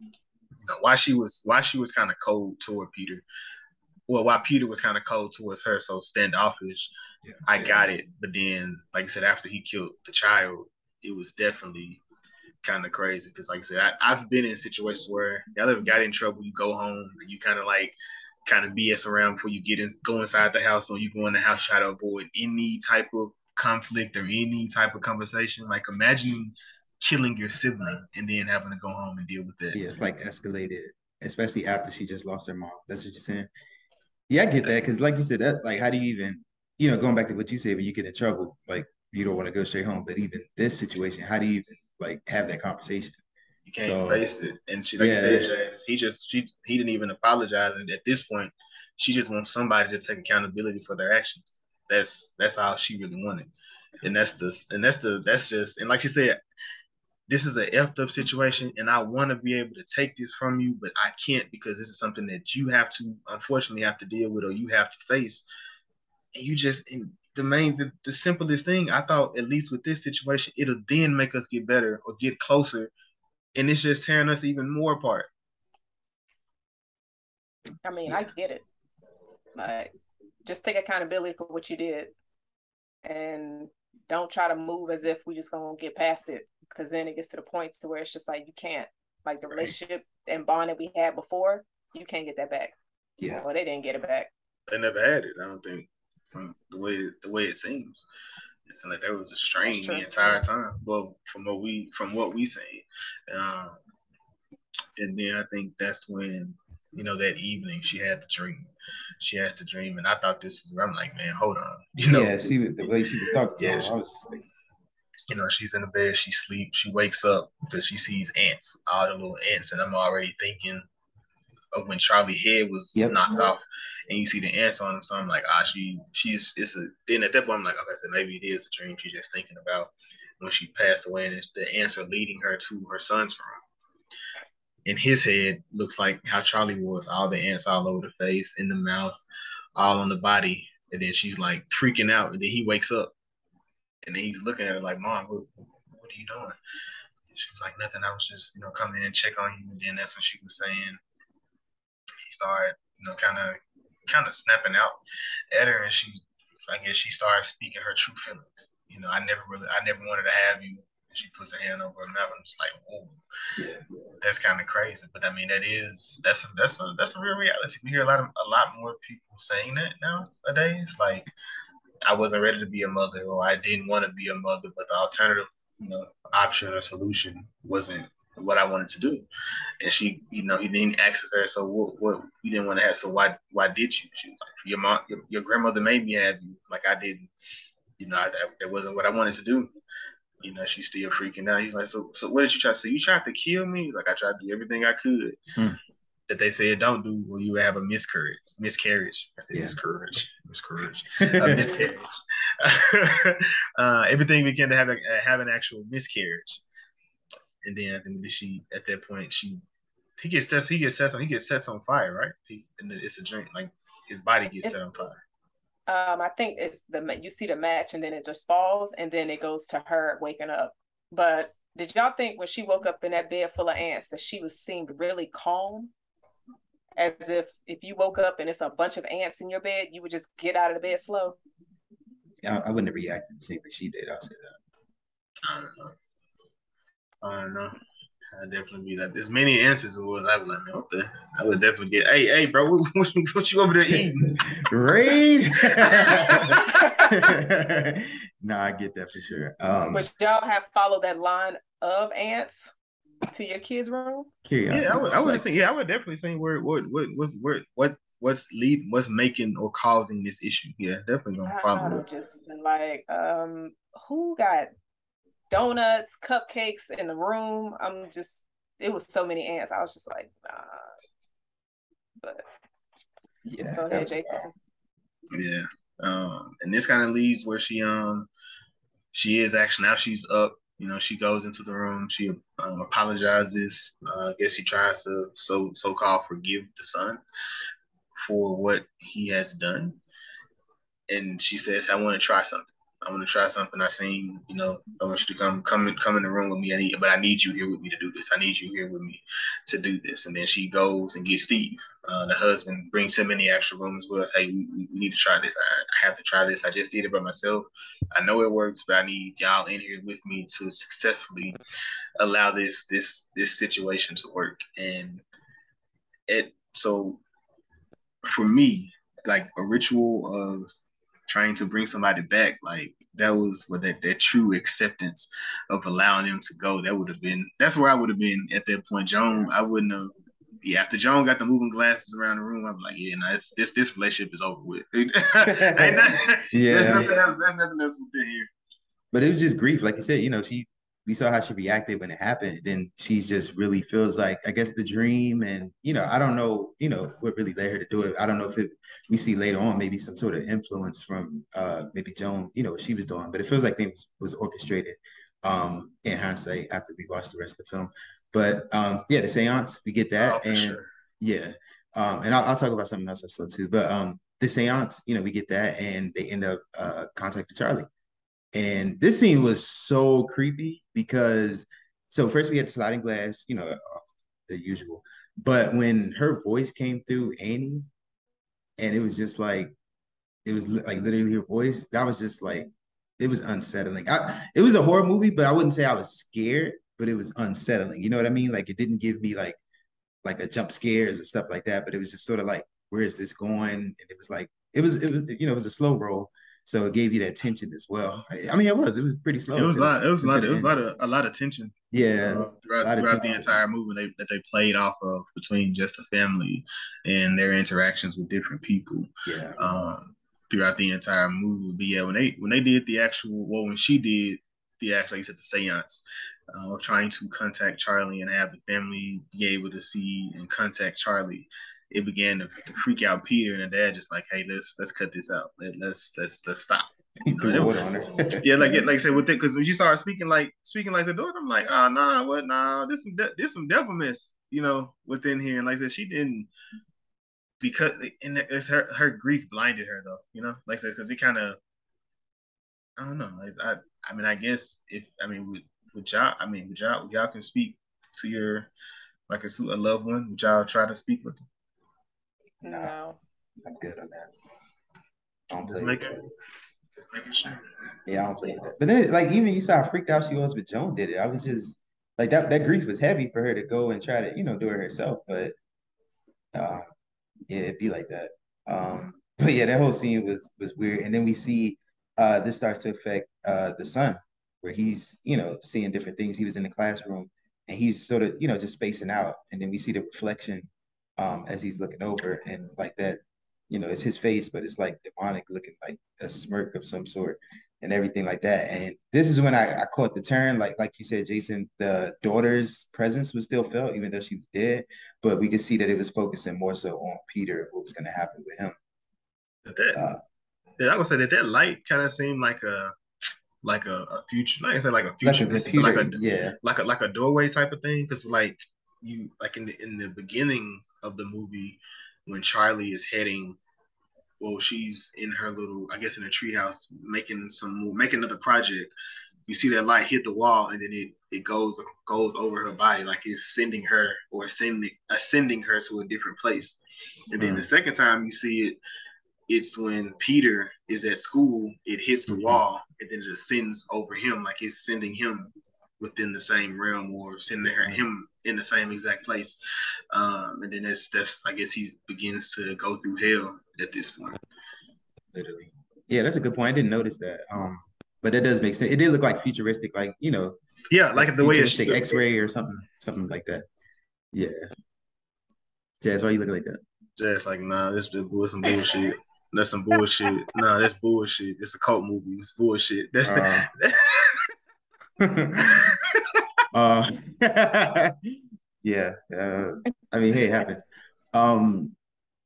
[SPEAKER 2] you know, why she was why she was kind of cold toward Peter. Well, why Peter was kind of cold towards her, so standoffish. Yeah, I yeah. got it, but then, like I said, after he killed the child, it was definitely kind of crazy. Because, like I said, I, have been in situations where y'all ever got in trouble, you go home, you kind of like kind of BS around before you get in, go inside the house, or you go in the house, try to avoid any type of conflict or any type of conversation. Like, imagine killing your sibling and then having to go home and deal with it.
[SPEAKER 3] Yeah, it's like escalated, especially after she just lost her mom. That's what you're saying. Yeah, I get that because, like you said, that like how do you even, you know, going back to what you said, when you get in trouble, like you don't want to go straight home. But even this situation, how do you even like have that conversation?
[SPEAKER 2] You can't so, face it. And she, like yeah. you said, he just she he didn't even apologize. And at this point, she just wants somebody to take accountability for their actions. That's that's all she really wanted. And that's the and that's the that's just and like she said, this is a effed up situation and I want to be able to take this from you, but I can't because this is something that you have to unfortunately have to deal with or you have to face. And you just and the main the, the simplest thing I thought at least with this situation, it'll then make us get better or get closer. And it's just tearing us even more apart.
[SPEAKER 1] I mean, I get it. Like just take accountability for what you did and don't try to move as if we just gonna get past it because then it gets to the point to where it's just like you can't like the right. relationship and bond that we had before you can't get that back yeah well they didn't get it back
[SPEAKER 2] they never had it i don't think from the way the way it seems. It's like that was a strain the entire time well from what we from what we say um, and then i think that's when you know that evening she had the dream. She has the dream and i thought this is i'm like man hold on you know.
[SPEAKER 3] Yeah she the way she was talking yeah, she, I was just like
[SPEAKER 2] you know, she's in the bed, she sleeps, she wakes up because she sees ants, all the little ants, and I'm already thinking of when Charlie head was yep. knocked off, and you see the ants on him. So I'm like, ah, she, she's, it's a. Then at that point, I'm like, okay, so maybe it is a dream she's just thinking about when she passed away, and it's the ants are leading her to her son's room. In his head, looks like how Charlie was, all the ants all over the face, in the mouth, all on the body, and then she's like freaking out, and then he wakes up and then he's looking at her like, Mom, what, what are you doing? She was like, Nothing. I was just, you know, coming in and check on you. And then that's when she was saying, started, you know, kind of, kind of snapping out at her, and she, I guess, she started speaking her true feelings. You know, I never really, I never wanted to have you. And she puts her hand over her mouth, and it's like, whoa, yeah. that's kind of crazy. But I mean, that is, that's a, that's a, that's a real reality. We hear a lot of, a lot more people saying that nowadays. Like, I wasn't ready to be a mother or I didn't want to be a mother, but the alternative, you know, option or solution wasn't what I wanted to do. And she, you know, he didn't ask her, so what, what you didn't want to have, so why, why did you? She was like, your mom, your, your grandmother made me have you, like I didn't, you know, I, that wasn't what I wanted to do. You know, she's still freaking out. He's like, so, so what did you try? To so say? you tried to kill me? He's like, I tried to do everything I could. Hmm that they said don't do when you have a miscarriage. Miscarriage. I said yeah. miscarriage. Miscarriage. a miscarriage. uh, everything we can to have a, have an actual miscarriage. And then I think that she at that point she he gets set he gets set on he gets set on fire right he, and it's a drink like his body gets it's, set on fire.
[SPEAKER 1] Um, I think it's the you see the match and then it just falls and then it goes to her waking up. But did y'all think when she woke up in that bed full of ants that she was seemed really calm? as if if you woke up and it's a bunch of ants in your bed, you would just get out of the bed slow?
[SPEAKER 3] I, I wouldn't have reacted the same way she did. I'll say
[SPEAKER 2] that. I don't know. I don't know. I definitely be like, there's many answers to what I would like, man, what the, I would definitely get, hey, hey, bro, what, what, what you over there eating?
[SPEAKER 3] Raid? no, I get that for sure. Um,
[SPEAKER 1] but y'all have followed that line of ants? to your kids' room?
[SPEAKER 2] Curiosity. Yeah, I would. I would like, say. Yeah, I would definitely say where what what what's where what what's lead what's making or causing this issue. Yeah, definitely gonna follow.
[SPEAKER 1] I just been like, um, who got donuts, cupcakes in the room? I'm just. It was so many ants. I was just like, nah. But
[SPEAKER 3] yeah, go ahead, Jacobson.
[SPEAKER 2] Yeah, um, and this kind of leads where she um she is actually now she's up you know, she goes into the room. She um, apologizes. Uh, I guess she tries to so so called forgive the son for what he has done. And she says, I want to try something. I want to try something I seen, you know, I want you to come come come in the room with me. I need, but I need you here with me to do this. I need you here with me to do this. And then she goes and gets Steve, uh, the husband, brings him in the actual room as well. As, hey, we, we need to try this. I, I have to try this. I just did it by myself. I know it works, but I need y'all in here with me to successfully allow this this this situation to work. And it so for me, like a ritual of trying to bring somebody back, like that was what that, that true acceptance of allowing them to go. That would have been that's where I would have been at that point. Joan, I wouldn't have yeah, after Joan got the moving glasses around the room, I'm like, yeah, no, it's, this this relationship is over with. not, yeah, there's nothing else. There's nothing else within here.
[SPEAKER 3] But it was just grief, like you said. You know, she we saw how she reacted when it happened. Then she just really feels like I guess the dream, and you know, I don't know, you know, what really led her to do it. I don't know if it we see later on maybe some sort of influence from uh maybe Joan, you know, what she was doing, but it feels like things was orchestrated um in hindsight after we watched the rest of the film. But um yeah, the seance, we get that. Oh, and sure. yeah. Um, and I'll, I'll, talk about something else I saw too. But um, the seance, you know, we get that, and they end up uh, contacting Charlie, and this scene was so creepy because so first we had the sliding glass, you know, the usual. But when her voice came through Annie, and it was just like it was like literally her voice, that was just like it was unsettling. I, it was a horror movie, but I wouldn't say I was scared, but it was unsettling. You know what I mean? Like it didn't give me like like a jump scares and stuff like that, but it was just sort of like, where is this going? And it was like it was it was you know it was a slow roll, so it gave you that tension as well. I mean, it was it was pretty slow.
[SPEAKER 2] It was a lot. It was a lot. It was a lot of a lot of tension.
[SPEAKER 3] Yeah,
[SPEAKER 2] uh, throughout, throughout the entire movie they, that they played off of between just the family and their interactions with different people.
[SPEAKER 3] Yeah.
[SPEAKER 2] Um, throughout the entire movie, but yeah, when they when they did the actual well, when she did the actual, like you said, the seance, uh, trying to contact Charlie and have the family be able to see and contact Charlie it began to, to, freak out Peter and the dad just like, hey, let's let's cut this out. Let, us let's let's stop. You know, yeah, like like I said with it, because when you started speaking like speaking like the daughter, I'm like, oh nah, what nah, this some de- this some devilness, you know, within here. And like I said, she didn't because and it's her her grief blinded her though, you know, like I said, because it kind of I don't know. I I mean, I guess if I mean with with y'all, I mean with y'all, y'all can speak to your like a, a loved one. Would y'all try to speak with them?
[SPEAKER 1] No.
[SPEAKER 3] I'm good on that. I don't play with that. Yeah, I don't play that. But then, like, even you saw how freaked out she was but Joan did it. I was just like that. That grief was heavy for her to go and try to, you know, do it herself. But uh, yeah, it'd be like that. Um, but yeah, that whole scene was was weird. And then we see uh, this starts to affect uh, the son, where he's, you know, seeing different things. He was in the classroom and he's sort of, you know, just spacing out. And then we see the reflection um, as he's looking over, and like that, you know, it's his face, but it's like demonic looking, like a smirk of some sort, and everything like that. And this is when I, I caught the turn, like like you said, Jason, the daughter's presence was still felt, even though she was dead, but we could see that it was focusing more so on Peter, what was going to happen with him.
[SPEAKER 2] That, uh, yeah, I would say that that light kind of seemed like a like a, a future, like I said, like a future, like a, computer, like a yeah, like a like a doorway type of thing, because like you like in the in the beginning of the movie when Charlie is heading. Well, she's in her little, I guess, in a treehouse making some making another project. You see that light hit the wall, and then it it goes goes over her body like it's sending her or sending ascending her to a different place. And then mm. the second time you see it, it's when Peter is at school. It hits the mm-hmm. wall, and then it ascends over him like it's sending him within the same realm or sending her, him in the same exact place. Um, and then that's that's I guess he begins to go through hell at this point.
[SPEAKER 3] Literally. Yeah, that's a good point. I didn't notice that. Um, but that does make sense. It did look like futuristic, like you know.
[SPEAKER 2] Yeah, like the way it's
[SPEAKER 3] X-ray or something, something like that. Yeah. Jazz, why you looking like that?
[SPEAKER 2] Jazz, like, nah, this is some bullshit. That's some bullshit. nah, that's bullshit. It's a cult movie. It's bullshit. That's uh,
[SPEAKER 3] uh, yeah. Uh, I mean, hey, it happens. Um,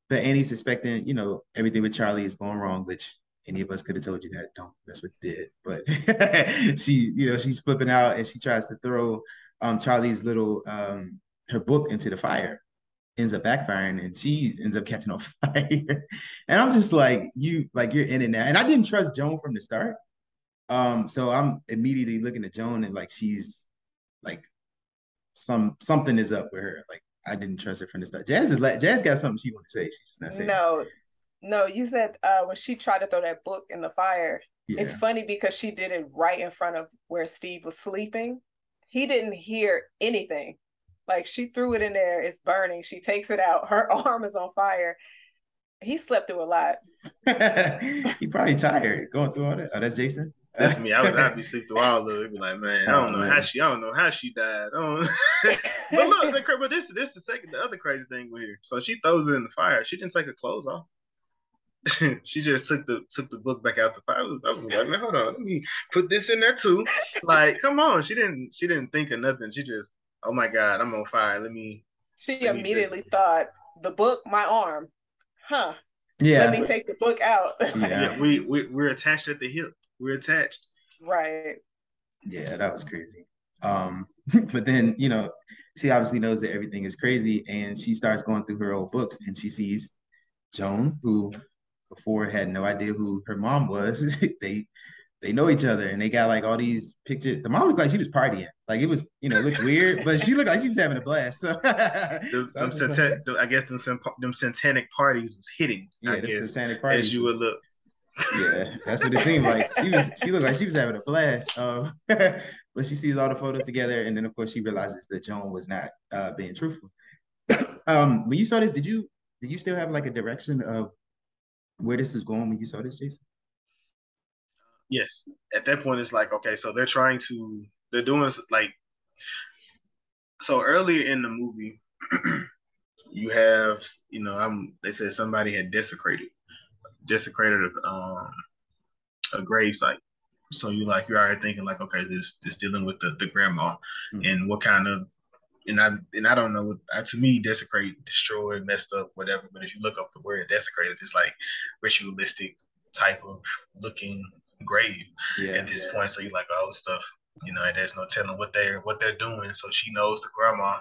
[SPEAKER 3] but Annie's expecting, you know, everything with Charlie is going wrong, which any of us could have told you that. Don't. That's what you did. But she, you know, she's flipping out and she tries to throw um Charlie's little um her book into the fire. ends up backfiring and she ends up catching on fire. and I'm just like, you like you're in it now. And I didn't trust Joan from the start. Um, so I'm immediately looking at Joan and like she's like some something is up with her. Like I didn't trust her from the start. Jazz is like Jazz got something she want to say. She's just not saying.
[SPEAKER 1] No, no, you said uh when she tried to throw that book in the fire. Yeah. It's funny because she did it right in front of where Steve was sleeping. He didn't hear anything. Like she threw it in there, it's burning. She takes it out, her arm is on fire. He slept through a lot.
[SPEAKER 3] he probably tired going through all that. Oh, that's Jason.
[SPEAKER 2] That's me. I would not be sleep through all of it. Be like, man, I oh, don't know how she, I don't know how she died. but look, the, but this, this is the second, the other crazy thing we here. So she throws it in the fire. She didn't take her clothes off. she just took the took the book back out the fire. I was, I was like, man, hold on, let me put this in there too. Like, come on. She didn't, she didn't think of nothing. She just, oh my god, I'm on fire. Let me.
[SPEAKER 1] She let immediately me thought the book, my arm, huh?
[SPEAKER 3] Yeah.
[SPEAKER 1] Let me take the book out.
[SPEAKER 2] yeah. yeah, we we we're attached at the hip we're attached.
[SPEAKER 1] Right.
[SPEAKER 3] Yeah, that was crazy. Um, but then you know, she obviously knows that everything is crazy, and she starts going through her old books, and she sees Joan, who before had no idea who her mom was. they they know each other, and they got like all these pictures. The mom looked like she was partying, like it was you know looked weird, but she looked like she was having a blast. So,
[SPEAKER 2] some satan- like, I guess them some, them satanic parties was hitting.
[SPEAKER 3] Yeah,
[SPEAKER 2] I guess,
[SPEAKER 3] satanic parties.
[SPEAKER 2] As you would look
[SPEAKER 3] yeah, that's what it seemed like. She was she looked like she was having a blast. Um, but she sees all the photos together, and then of course she realizes that Joan was not uh, being truthful. um, when you saw this, did you did you still have like a direction of where this is going when you saw this, Jason?
[SPEAKER 2] Yes. At that point, it's like okay, so they're trying to they're doing like so earlier in the movie. you have you know I'm they said somebody had desecrated desecrated a, um, a grave site. So you like you're already thinking like, okay, this this dealing with the, the grandma mm-hmm. and what kind of and I and I don't know uh, to me desecrate, destroy, messed up, whatever. But if you look up the word desecrated, it's like ritualistic type of looking grave yeah. at this point. So you're like, oh stuff, you know, there's no telling what they're what they're doing. So she knows the grandma,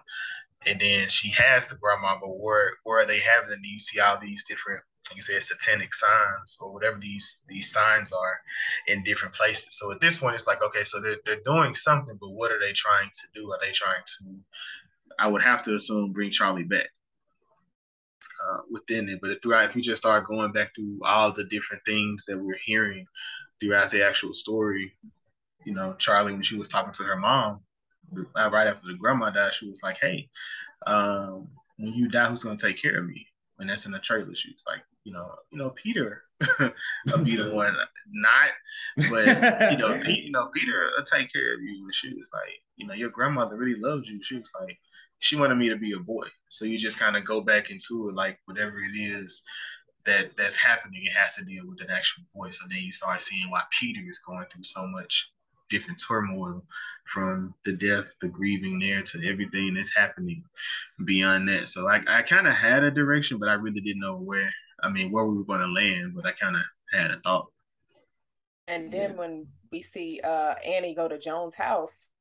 [SPEAKER 2] and then she has the grandma, but where where are they having? And you see all these different you said, satanic signs or whatever these these signs are in different places. So at this point, it's like, okay, so they're, they're doing something, but what are they trying to do? Are they trying to, I would have to assume, bring Charlie back uh, within it. But throughout, if you just start going back through all the different things that we're hearing throughout the actual story, you know, Charlie, when she was talking to her mom, uh, right after the grandma died, she was like, hey, um, when you die, who's going to take care of me? And that's in the trailer. She's like, you know, you know, Peter will be the one, not, but you know, Pete, you know, Peter will take care of you. And she was like, you know, your grandmother really loved you. She was like, she wanted me to be a boy. So you just kind of go back into it, like whatever it is that that's happening, it has to deal with an actual boy. So then you start seeing why Peter is going through so much different turmoil from the death, the grieving there to everything that's happening beyond that. So I, I kind of had a direction, but I really didn't know where I mean, where we were going to land, but I kind of had a thought.
[SPEAKER 1] And then yeah. when we see uh, Annie go to Joan's house,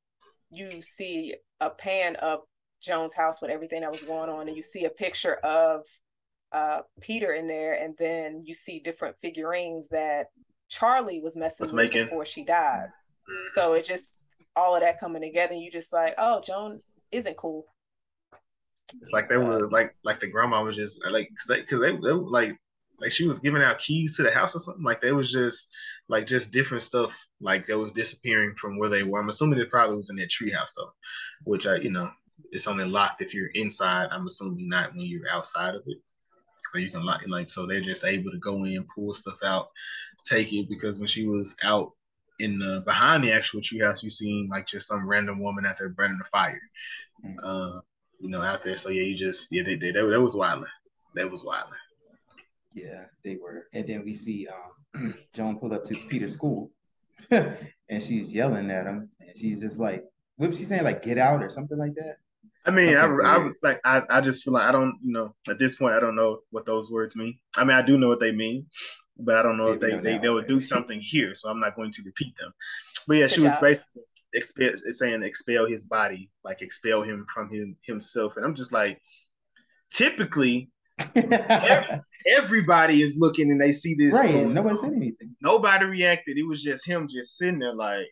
[SPEAKER 1] you see a pan of Joan's house with everything that was going on, and you see a picture of uh, Peter in there, and then you see different figurines that Charlie was messing was with making. before she died. So it just all of that coming together, and you just like, oh, Joan isn't cool.
[SPEAKER 2] It's like they were like like the grandma was just like because they, they, they like like she was giving out keys to the house or something. Like they was just like just different stuff like that was disappearing from where they were. I'm assuming it probably was in that treehouse though, which I you know it's only locked if you're inside. I'm assuming not when you're outside of it. So you can lock like so they're just able to go in, pull stuff out, take it because when she was out in the behind the actual treehouse, you seen like just some random woman out there burning the fire. Mm-hmm. Uh, you know, out there. So yeah, you just yeah, they, they, that, that was wild. That was wild.
[SPEAKER 3] Yeah, they were. And then we see um, Joan pull up to Peter's school, and she's yelling at him, and she's just like, "What was she saying? Like, get out or something like that?"
[SPEAKER 2] I mean, I, I like I, I just feel like I don't, you know, at this point I don't know what those words mean. I mean, I do know what they mean, but I don't know if they they, they would do something here, so I'm not going to repeat them. But yeah, Good she job. was basically expel saying expel his body, like expel him from him himself. And I'm just like, typically everybody is looking and they see this.
[SPEAKER 3] Right. Nobody said anything.
[SPEAKER 2] Nobody reacted. It was just him just sitting there like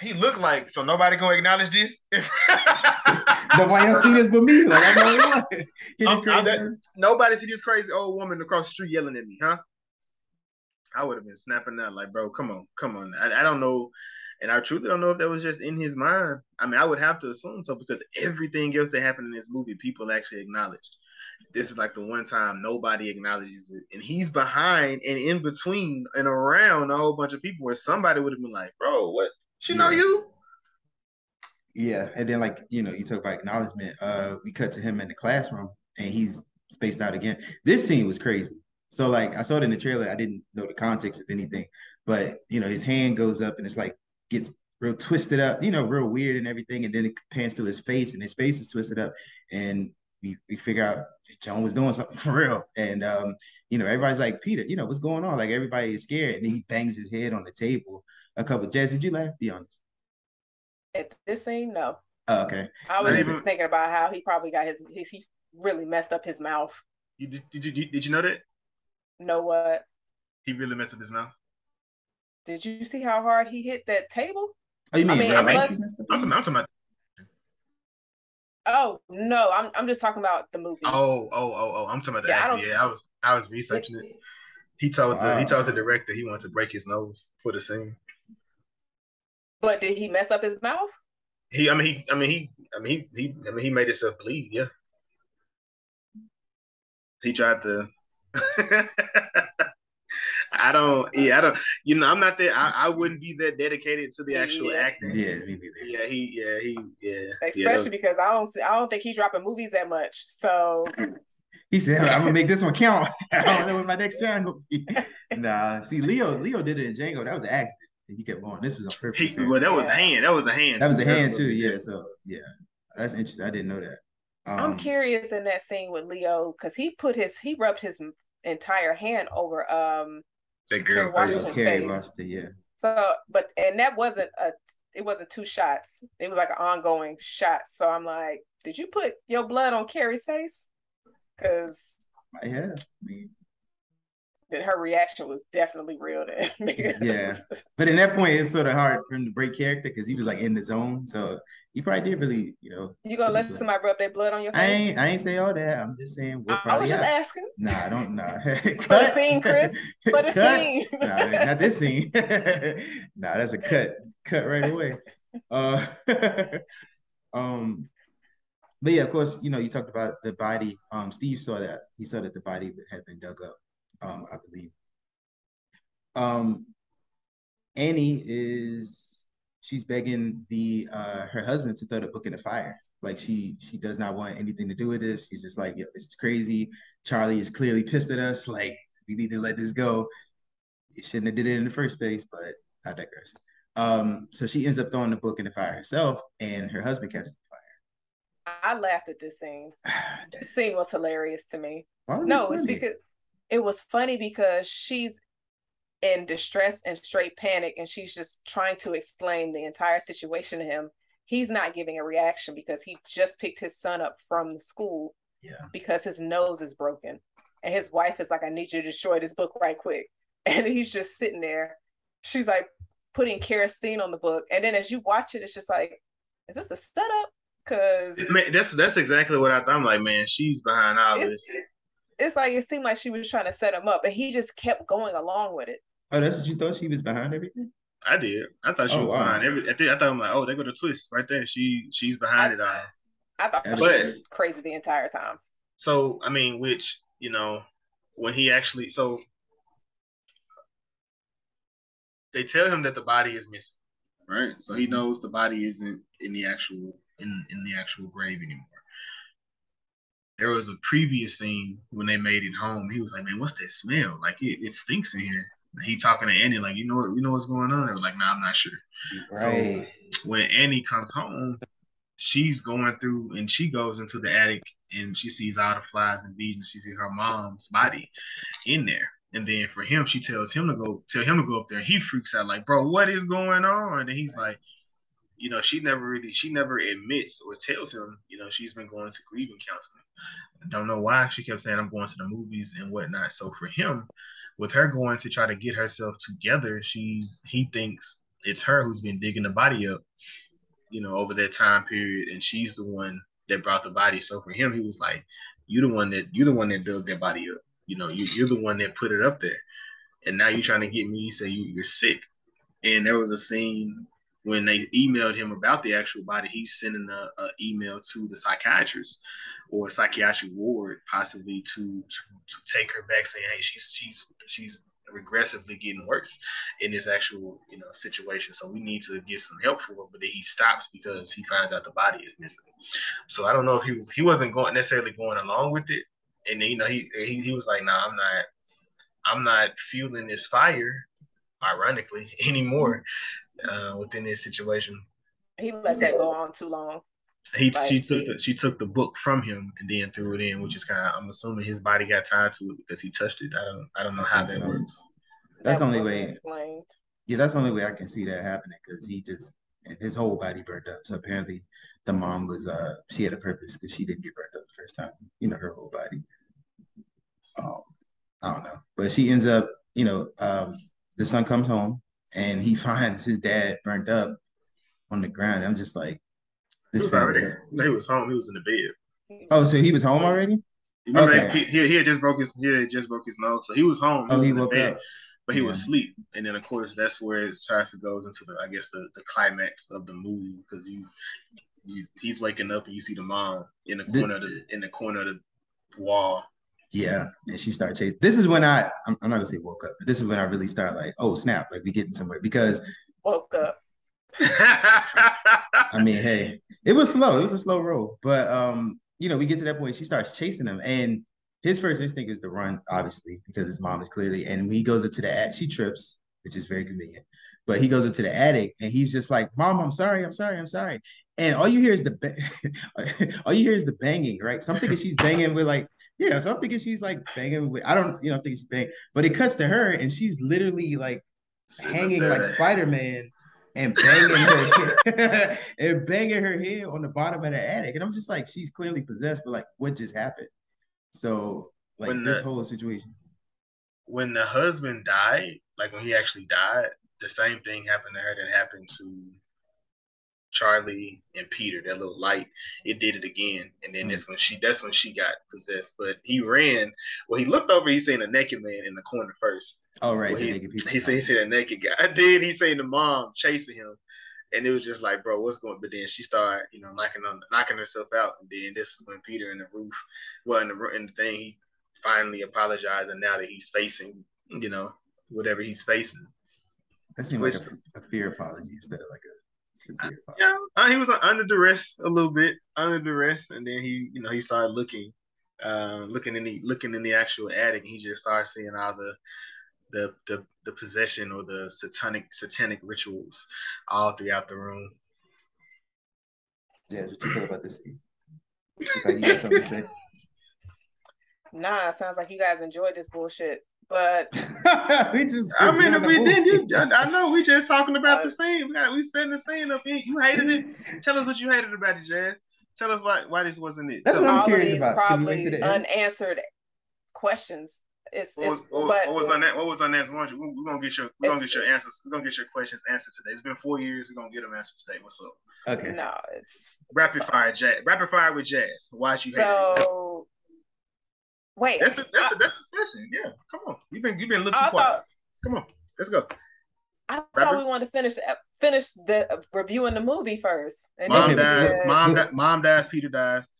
[SPEAKER 2] he looked like so nobody gonna acknowledge this.
[SPEAKER 3] nobody else see this but me. Like I'm the only one. He
[SPEAKER 2] just crazy. nobody see this crazy old woman across the street yelling at me, huh? I would have been snapping out like, bro, come on, come on. I, I don't know. And I truly don't know if that was just in his mind. I mean, I would have to assume so because everything else that happened in this movie, people actually acknowledged. This is like the one time nobody acknowledges it. And he's behind and in between and around a whole bunch of people where somebody would have been like, bro, what? She yeah. know you?
[SPEAKER 3] Yeah. And then like, you know, you talk about acknowledgement. Uh, we cut to him in the classroom and he's spaced out again. This scene was crazy. So like I saw it in the trailer. I didn't know the context of anything, but you know, his hand goes up and it's like gets real twisted up, you know, real weird and everything. And then it pans to his face and his face is twisted up. And we, we figure out Joan was doing something for real. And, um, you know, everybody's like, Peter, you know, what's going on? Like everybody is scared. And then he bangs his head on the table a couple. Jazz, did you laugh? Be honest.
[SPEAKER 1] At this scene, no.
[SPEAKER 3] Oh, okay.
[SPEAKER 1] I was just even... thinking about how he probably got his, his, he really messed up his mouth.
[SPEAKER 2] You, did, did you did you know that?
[SPEAKER 1] Know what?
[SPEAKER 2] He really messed up his mouth.
[SPEAKER 1] Did you see how hard he hit that table?
[SPEAKER 3] Oh, you mean, I mean,
[SPEAKER 2] I mean I'm, I'm talking about.
[SPEAKER 1] Oh no, I'm I'm just talking about the movie.
[SPEAKER 2] Oh oh oh oh, I'm talking about the yeah, I yeah, I was I was researching it. He told wow. the he oh, told the director he wanted to break his nose for the scene.
[SPEAKER 1] But did he mess up his mouth?
[SPEAKER 2] He, I mean, he, I mean, he, I mean, he, he, I mean, he made himself bleed. Yeah. He tried to. I don't. Yeah, I don't. You know, I'm not that. I, I wouldn't be that dedicated to the actual
[SPEAKER 3] yeah.
[SPEAKER 2] acting.
[SPEAKER 3] Yeah, me neither.
[SPEAKER 2] Yeah, he. Yeah, he. Yeah.
[SPEAKER 1] Especially
[SPEAKER 2] yeah,
[SPEAKER 1] because I don't. See, I don't think he's dropping movies that much. So.
[SPEAKER 3] He said, "I'm gonna make this one count. I don't know what my next time gonna be." Nah, see, Leo. Leo did it in Django. That was an accident. He kept going. This was on purpose.
[SPEAKER 2] He, well, that was a hand. That was a hand.
[SPEAKER 3] That was a hand too. Yeah. So yeah, that's interesting. I didn't know that.
[SPEAKER 1] Um, I'm curious in that scene with Leo because he put his he rubbed his entire hand over um
[SPEAKER 2] that girl
[SPEAKER 1] Washington's face.
[SPEAKER 3] Washington, yeah.
[SPEAKER 1] So, but and that wasn't a it wasn't two shots. It was like an ongoing shot. So I'm like, did you put your blood on Kerry's face? Because
[SPEAKER 3] I have. I mean,
[SPEAKER 1] that her reaction was definitely real then.
[SPEAKER 3] yeah. But in that point, it's sort of hard for him to break character because he was like in the zone. So he probably did really, you know.
[SPEAKER 1] You gonna let somebody rub their blood on your face?
[SPEAKER 3] I ain't I ain't say all that. I'm just saying
[SPEAKER 1] we'll I was just out. asking.
[SPEAKER 3] Nah, I don't know.
[SPEAKER 1] For the scene, Kris. But the cut. scene.
[SPEAKER 3] nah, not this scene. nah, that's a cut. Cut right away. Uh um but yeah, of course, you know, you talked about the body. Um, Steve saw that. He saw that the body had been dug up um, I believe. Um, Annie is she's begging the uh, her husband to throw the book in the fire. Like she she does not want anything to do with this. She's just like, yeah, this is crazy. Charlie is clearly pissed at us. Like we need to let this go. You shouldn't have did it in the first place, but I digress. Um, so she ends up throwing the book in the fire herself, and her husband catches the fire.
[SPEAKER 1] I laughed at this scene. this scene was hilarious to me. No, it's because it was funny because she's in distress and straight panic and she's just trying to explain the entire situation to him. He's not giving a reaction because he just picked his son up from the school
[SPEAKER 3] yeah.
[SPEAKER 1] because his nose is broken and his wife is like i need you to destroy this book right quick. And he's just sitting there. She's like putting kerosene on the book and then as you watch it it's just like is this a setup? Because
[SPEAKER 2] that's that's exactly what i thought. I'm like man she's behind all this
[SPEAKER 1] it's like it seemed like she was trying to set him up, and he just kept going along with it.
[SPEAKER 3] Oh, that's what you thought she was behind everything.
[SPEAKER 2] I did. I thought she oh, was wow. behind every. I, think, I thought I'm like, oh, they got a twist right there. She she's behind
[SPEAKER 1] I,
[SPEAKER 2] it all.
[SPEAKER 1] I thought but, she was crazy the entire time.
[SPEAKER 2] So I mean, which you know, when he actually so they tell him that the body is missing, right? So he mm-hmm. knows the body isn't in the actual in in the actual grave anymore there was a previous scene when they made it home. He was like, "Man, what's that smell? Like it, it stinks in here." And he talking to Annie like, "You know what? You know what's going on?" They were like, "Nah, I'm not sure." Right. So when Annie comes home, she's going through and she goes into the attic and she sees all the flies and bees and she sees her mom's body in there. And then for him, she tells him to go tell him to go up there. He freaks out like, "Bro, what is going on?" And he's like, you know, she never really, she never admits or tells him, you know, she's been going to grieving counseling. I don't know why she kept saying I'm going to the movies and whatnot. So for him, with her going to try to get herself together, she's he thinks it's her who's been digging the body up, you know, over that time period, and she's the one that brought the body. So for him, he was like, "You're the one that you're the one that dug that body up. You know, you, you're the one that put it up there, and now you're trying to get me say you, you're sick." And there was a scene when they emailed him about the actual body, he's sending a, a email to the psychiatrist or psychiatric ward, possibly to, to to take her back, saying, "Hey, she's she's she's regressively getting worse in this actual you know situation. So we need to get some help for her." But then he stops because he finds out the body is missing. So I don't know if he was he wasn't going necessarily going along with it, and then, you know he he, he was like, "Nah, I'm not." I'm not fueling this fire, ironically, anymore uh, within this situation.
[SPEAKER 1] He let that go on too long.
[SPEAKER 2] He like, she took the, she took the book from him and then threw it in, which is kind of I'm assuming his body got tied to it because he touched it. I don't I don't know how that works.
[SPEAKER 3] That's that the only way. Explained. Yeah, that's the only way I can see that happening because he just and his whole body burned up. So apparently, the mom was uh she had a purpose because she didn't get burned up the first time. You know, her whole body. Um, I don't know, but she ends up. You know, um, the son comes home and he finds his dad burnt up on the ground. I'm just like,
[SPEAKER 2] this he was, he was home. He was in the bed.
[SPEAKER 3] Oh, so he was home already?
[SPEAKER 2] Remember, okay. he, he, had just broke his he just broke his nose, so he was home. He oh, was he woke bed, up, but he yeah. was asleep. And then, of course, that's where it starts to go into the I guess the, the climax of the movie because you, you he's waking up and you see the mom in the corner the, of the in the corner of the wall.
[SPEAKER 3] Yeah, and she started chasing. This is when I I'm, I'm not gonna say woke up, but this is when I really start like, oh snap, like we getting somewhere because
[SPEAKER 1] woke up.
[SPEAKER 3] I mean, hey, it was slow. It was a slow roll, but um, you know, we get to that point. She starts chasing him, and his first instinct is to run, obviously, because his mom is clearly. And when he goes into the attic, she trips, which is very convenient. But he goes into the attic, and he's just like, "Mom, I'm sorry, I'm sorry, I'm sorry." And all you hear is the ba- all you hear is the banging, right? So I'm thinking she's banging with like yeah, so I'm thinking she's like banging with I don't you know I'm thinking she's banging, but it cuts to her and she's literally like hanging like Spider Man and banging her and banging her head on the bottom of the attic. And I'm just like, she's clearly possessed, but like, what just happened? So, like, when this the, whole situation.
[SPEAKER 2] When the husband died, like when he actually died, the same thing happened to her that happened to Charlie and Peter, that little light, it did it again. And then mm. that's when she that's when she got possessed. But he ran. Well, he looked over, he seen a naked man in the corner first.
[SPEAKER 3] Oh right.
[SPEAKER 2] Well, he, he said he said a naked guy. Did. He seen the mom chasing him. And it was just like, bro, what's going? But then she started, you know, knocking on, knocking herself out. And then this is when Peter in the roof, well, in the in the thing, he finally apologized. And now that he's facing, you know, whatever he's facing,
[SPEAKER 3] that seemed like a, a fear apology instead of like a
[SPEAKER 2] sincere. Yeah, uh, he was under duress a little bit, under duress, and then he, you know, he started looking, uh, looking in the looking in the actual attic. he just started seeing all the, the the the possession or the satanic satanic rituals all throughout the room.
[SPEAKER 3] Yeah, what you feel about this? Like you got something to say?
[SPEAKER 1] Nah, sounds like you guys enjoyed this bullshit. But
[SPEAKER 3] we just
[SPEAKER 2] I mean if we did you I, know we just talking about uh, the same. We got we setting the same up. You hated it. Tell us what you hated about it, Jazz. Tell us why why this wasn't it.
[SPEAKER 3] That's what I'm curious about.
[SPEAKER 1] Probably unanswered questions. It's,
[SPEAKER 2] what,
[SPEAKER 1] it's
[SPEAKER 2] what, but, what was on that? What was on that? We're, we're gonna get your we're gonna get your answers. We're gonna get your questions answered today. It's been four years. We're gonna get them answered today. What's up?
[SPEAKER 3] Okay.
[SPEAKER 1] No, it's
[SPEAKER 2] rapid it's fire, Jazz. Rapid fire with Jazz. Why you hate it?
[SPEAKER 1] so, Wait.
[SPEAKER 2] That's the that's, I, that's the session. Yeah. Come on. You've been you've been a little too quiet. Thought, Come on. Let's go.
[SPEAKER 1] I Rapper. thought we wanted to finish finish the uh, reviewing the movie first.
[SPEAKER 2] And mom dies. Mom, mom dies. Peter dies.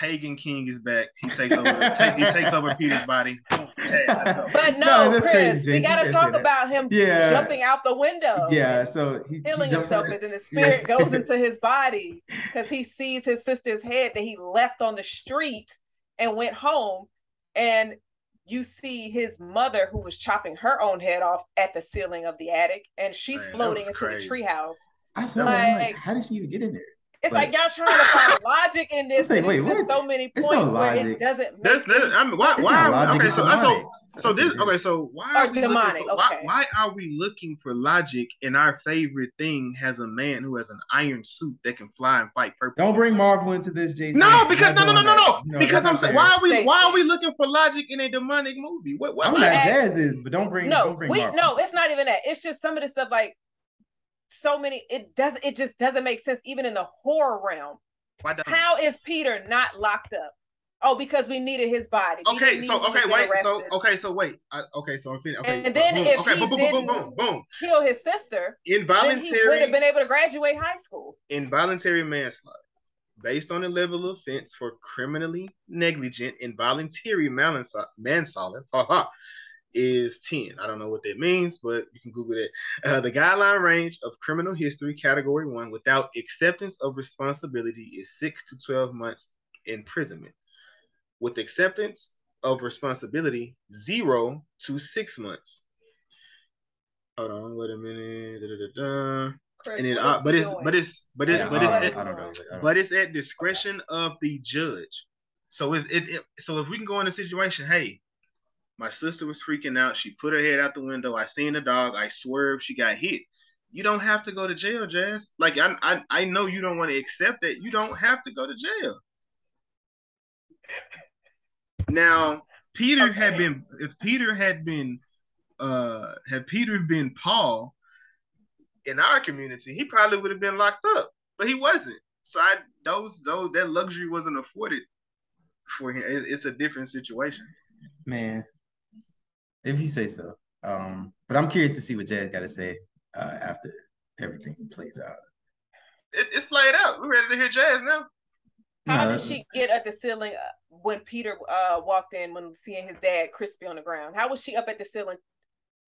[SPEAKER 2] Paimon King is back. He takes over. take, he takes over Peter's body.
[SPEAKER 1] but no, no Kris, crazy, we got to talk about him yeah. jumping out the window.
[SPEAKER 3] Yeah, so
[SPEAKER 1] he, healing he himself, and then the spirit yeah. goes into his body because he sees his sister's head that he left on the street and went home and you see his mother who was chopping her own head off at the ceiling of the attic and she's Man, floating into crazy. the treehouse.
[SPEAKER 3] I said, like, like, how did she even get in there
[SPEAKER 1] it's like, like y'all trying to find logic in this. Like, wait, just so many points no where it doesn't make.
[SPEAKER 2] There's, there's, I mean, why? why?
[SPEAKER 3] No
[SPEAKER 2] okay, so, so, So this okay. So why
[SPEAKER 1] Or
[SPEAKER 2] are we
[SPEAKER 1] demonic,
[SPEAKER 2] looking for,
[SPEAKER 1] okay.
[SPEAKER 2] why are we looking for logic? in our favorite thing has a man who has an iron suit that can fly and fight purple.
[SPEAKER 3] Don't bring Marvel into this, Jason.
[SPEAKER 2] No, because no,
[SPEAKER 3] not
[SPEAKER 2] no, no, no, no. Because I'm saying, why are we
[SPEAKER 1] Jason.
[SPEAKER 2] why are we looking for logic in a demonic movie? What? what
[SPEAKER 3] I'm not
[SPEAKER 1] asked-
[SPEAKER 3] jazz is, but don't bring
[SPEAKER 1] no,
[SPEAKER 3] don't bring
[SPEAKER 1] we
[SPEAKER 3] Marvel.
[SPEAKER 1] no, it's not even that. It's just some of the stuff like so many. It does. It just doesn't make sense, even in the horror realm. How is Peter not locked up? Oh, because we needed his body.
[SPEAKER 2] Okay, so
[SPEAKER 1] need him to
[SPEAKER 2] okay, wait, so okay, so wait, I, okay, so I'm feeling okay,
[SPEAKER 1] And then
[SPEAKER 2] boom,
[SPEAKER 1] if
[SPEAKER 2] okay,
[SPEAKER 1] he
[SPEAKER 2] boom, boom, boom, boom,
[SPEAKER 1] didn't-
[SPEAKER 2] boom, boom,
[SPEAKER 1] kill his sister, then he would
[SPEAKER 2] involuntary,
[SPEAKER 1] have been able to graduate high school.
[SPEAKER 2] involuntary manslaughter, based on the level of offense for criminally negligent involuntary manslaughter, manslaughter, is ten. I don't know what that means, but you can Google it. Uh, the guideline range of criminal history, category one, without acceptance of responsibility, is six to twelve months imprisonment. With acceptance of responsibility, zero to six months. Hold on, wait a minute. Da, da, da, da.
[SPEAKER 1] Kris,
[SPEAKER 2] And then, uh, but it's but it's but it's
[SPEAKER 3] Yeah,
[SPEAKER 2] but it's
[SPEAKER 3] don't,
[SPEAKER 2] at,
[SPEAKER 3] I don't know. I don't-
[SPEAKER 2] but it's at discretion of the judge. So it's it, it so if we can go in a situation, hey, my sister was freaking out. She put her head out the window. I seen the dog. I swerved. She got hit. You don't have to go to jail, Jazz. Like I I, I know you don't want to accept that. You don't have to go to jail. Now, Peter had been if Peter had been uh had Peter been Paul in our community, he probably would have been locked up, but he wasn't. So I those those that luxury wasn't afforded for him. It- it's a different situation.
[SPEAKER 3] Man, if you say so. Um, but I'm curious to see what Jazz got to say uh, after everything plays out.
[SPEAKER 2] It, it's played out. We're ready to hear jazz now.
[SPEAKER 1] How
[SPEAKER 3] No,
[SPEAKER 1] did she get at the ceiling uh, when Peter uh, walked in when seeing his dad crispy on the ground? How was she up at the ceiling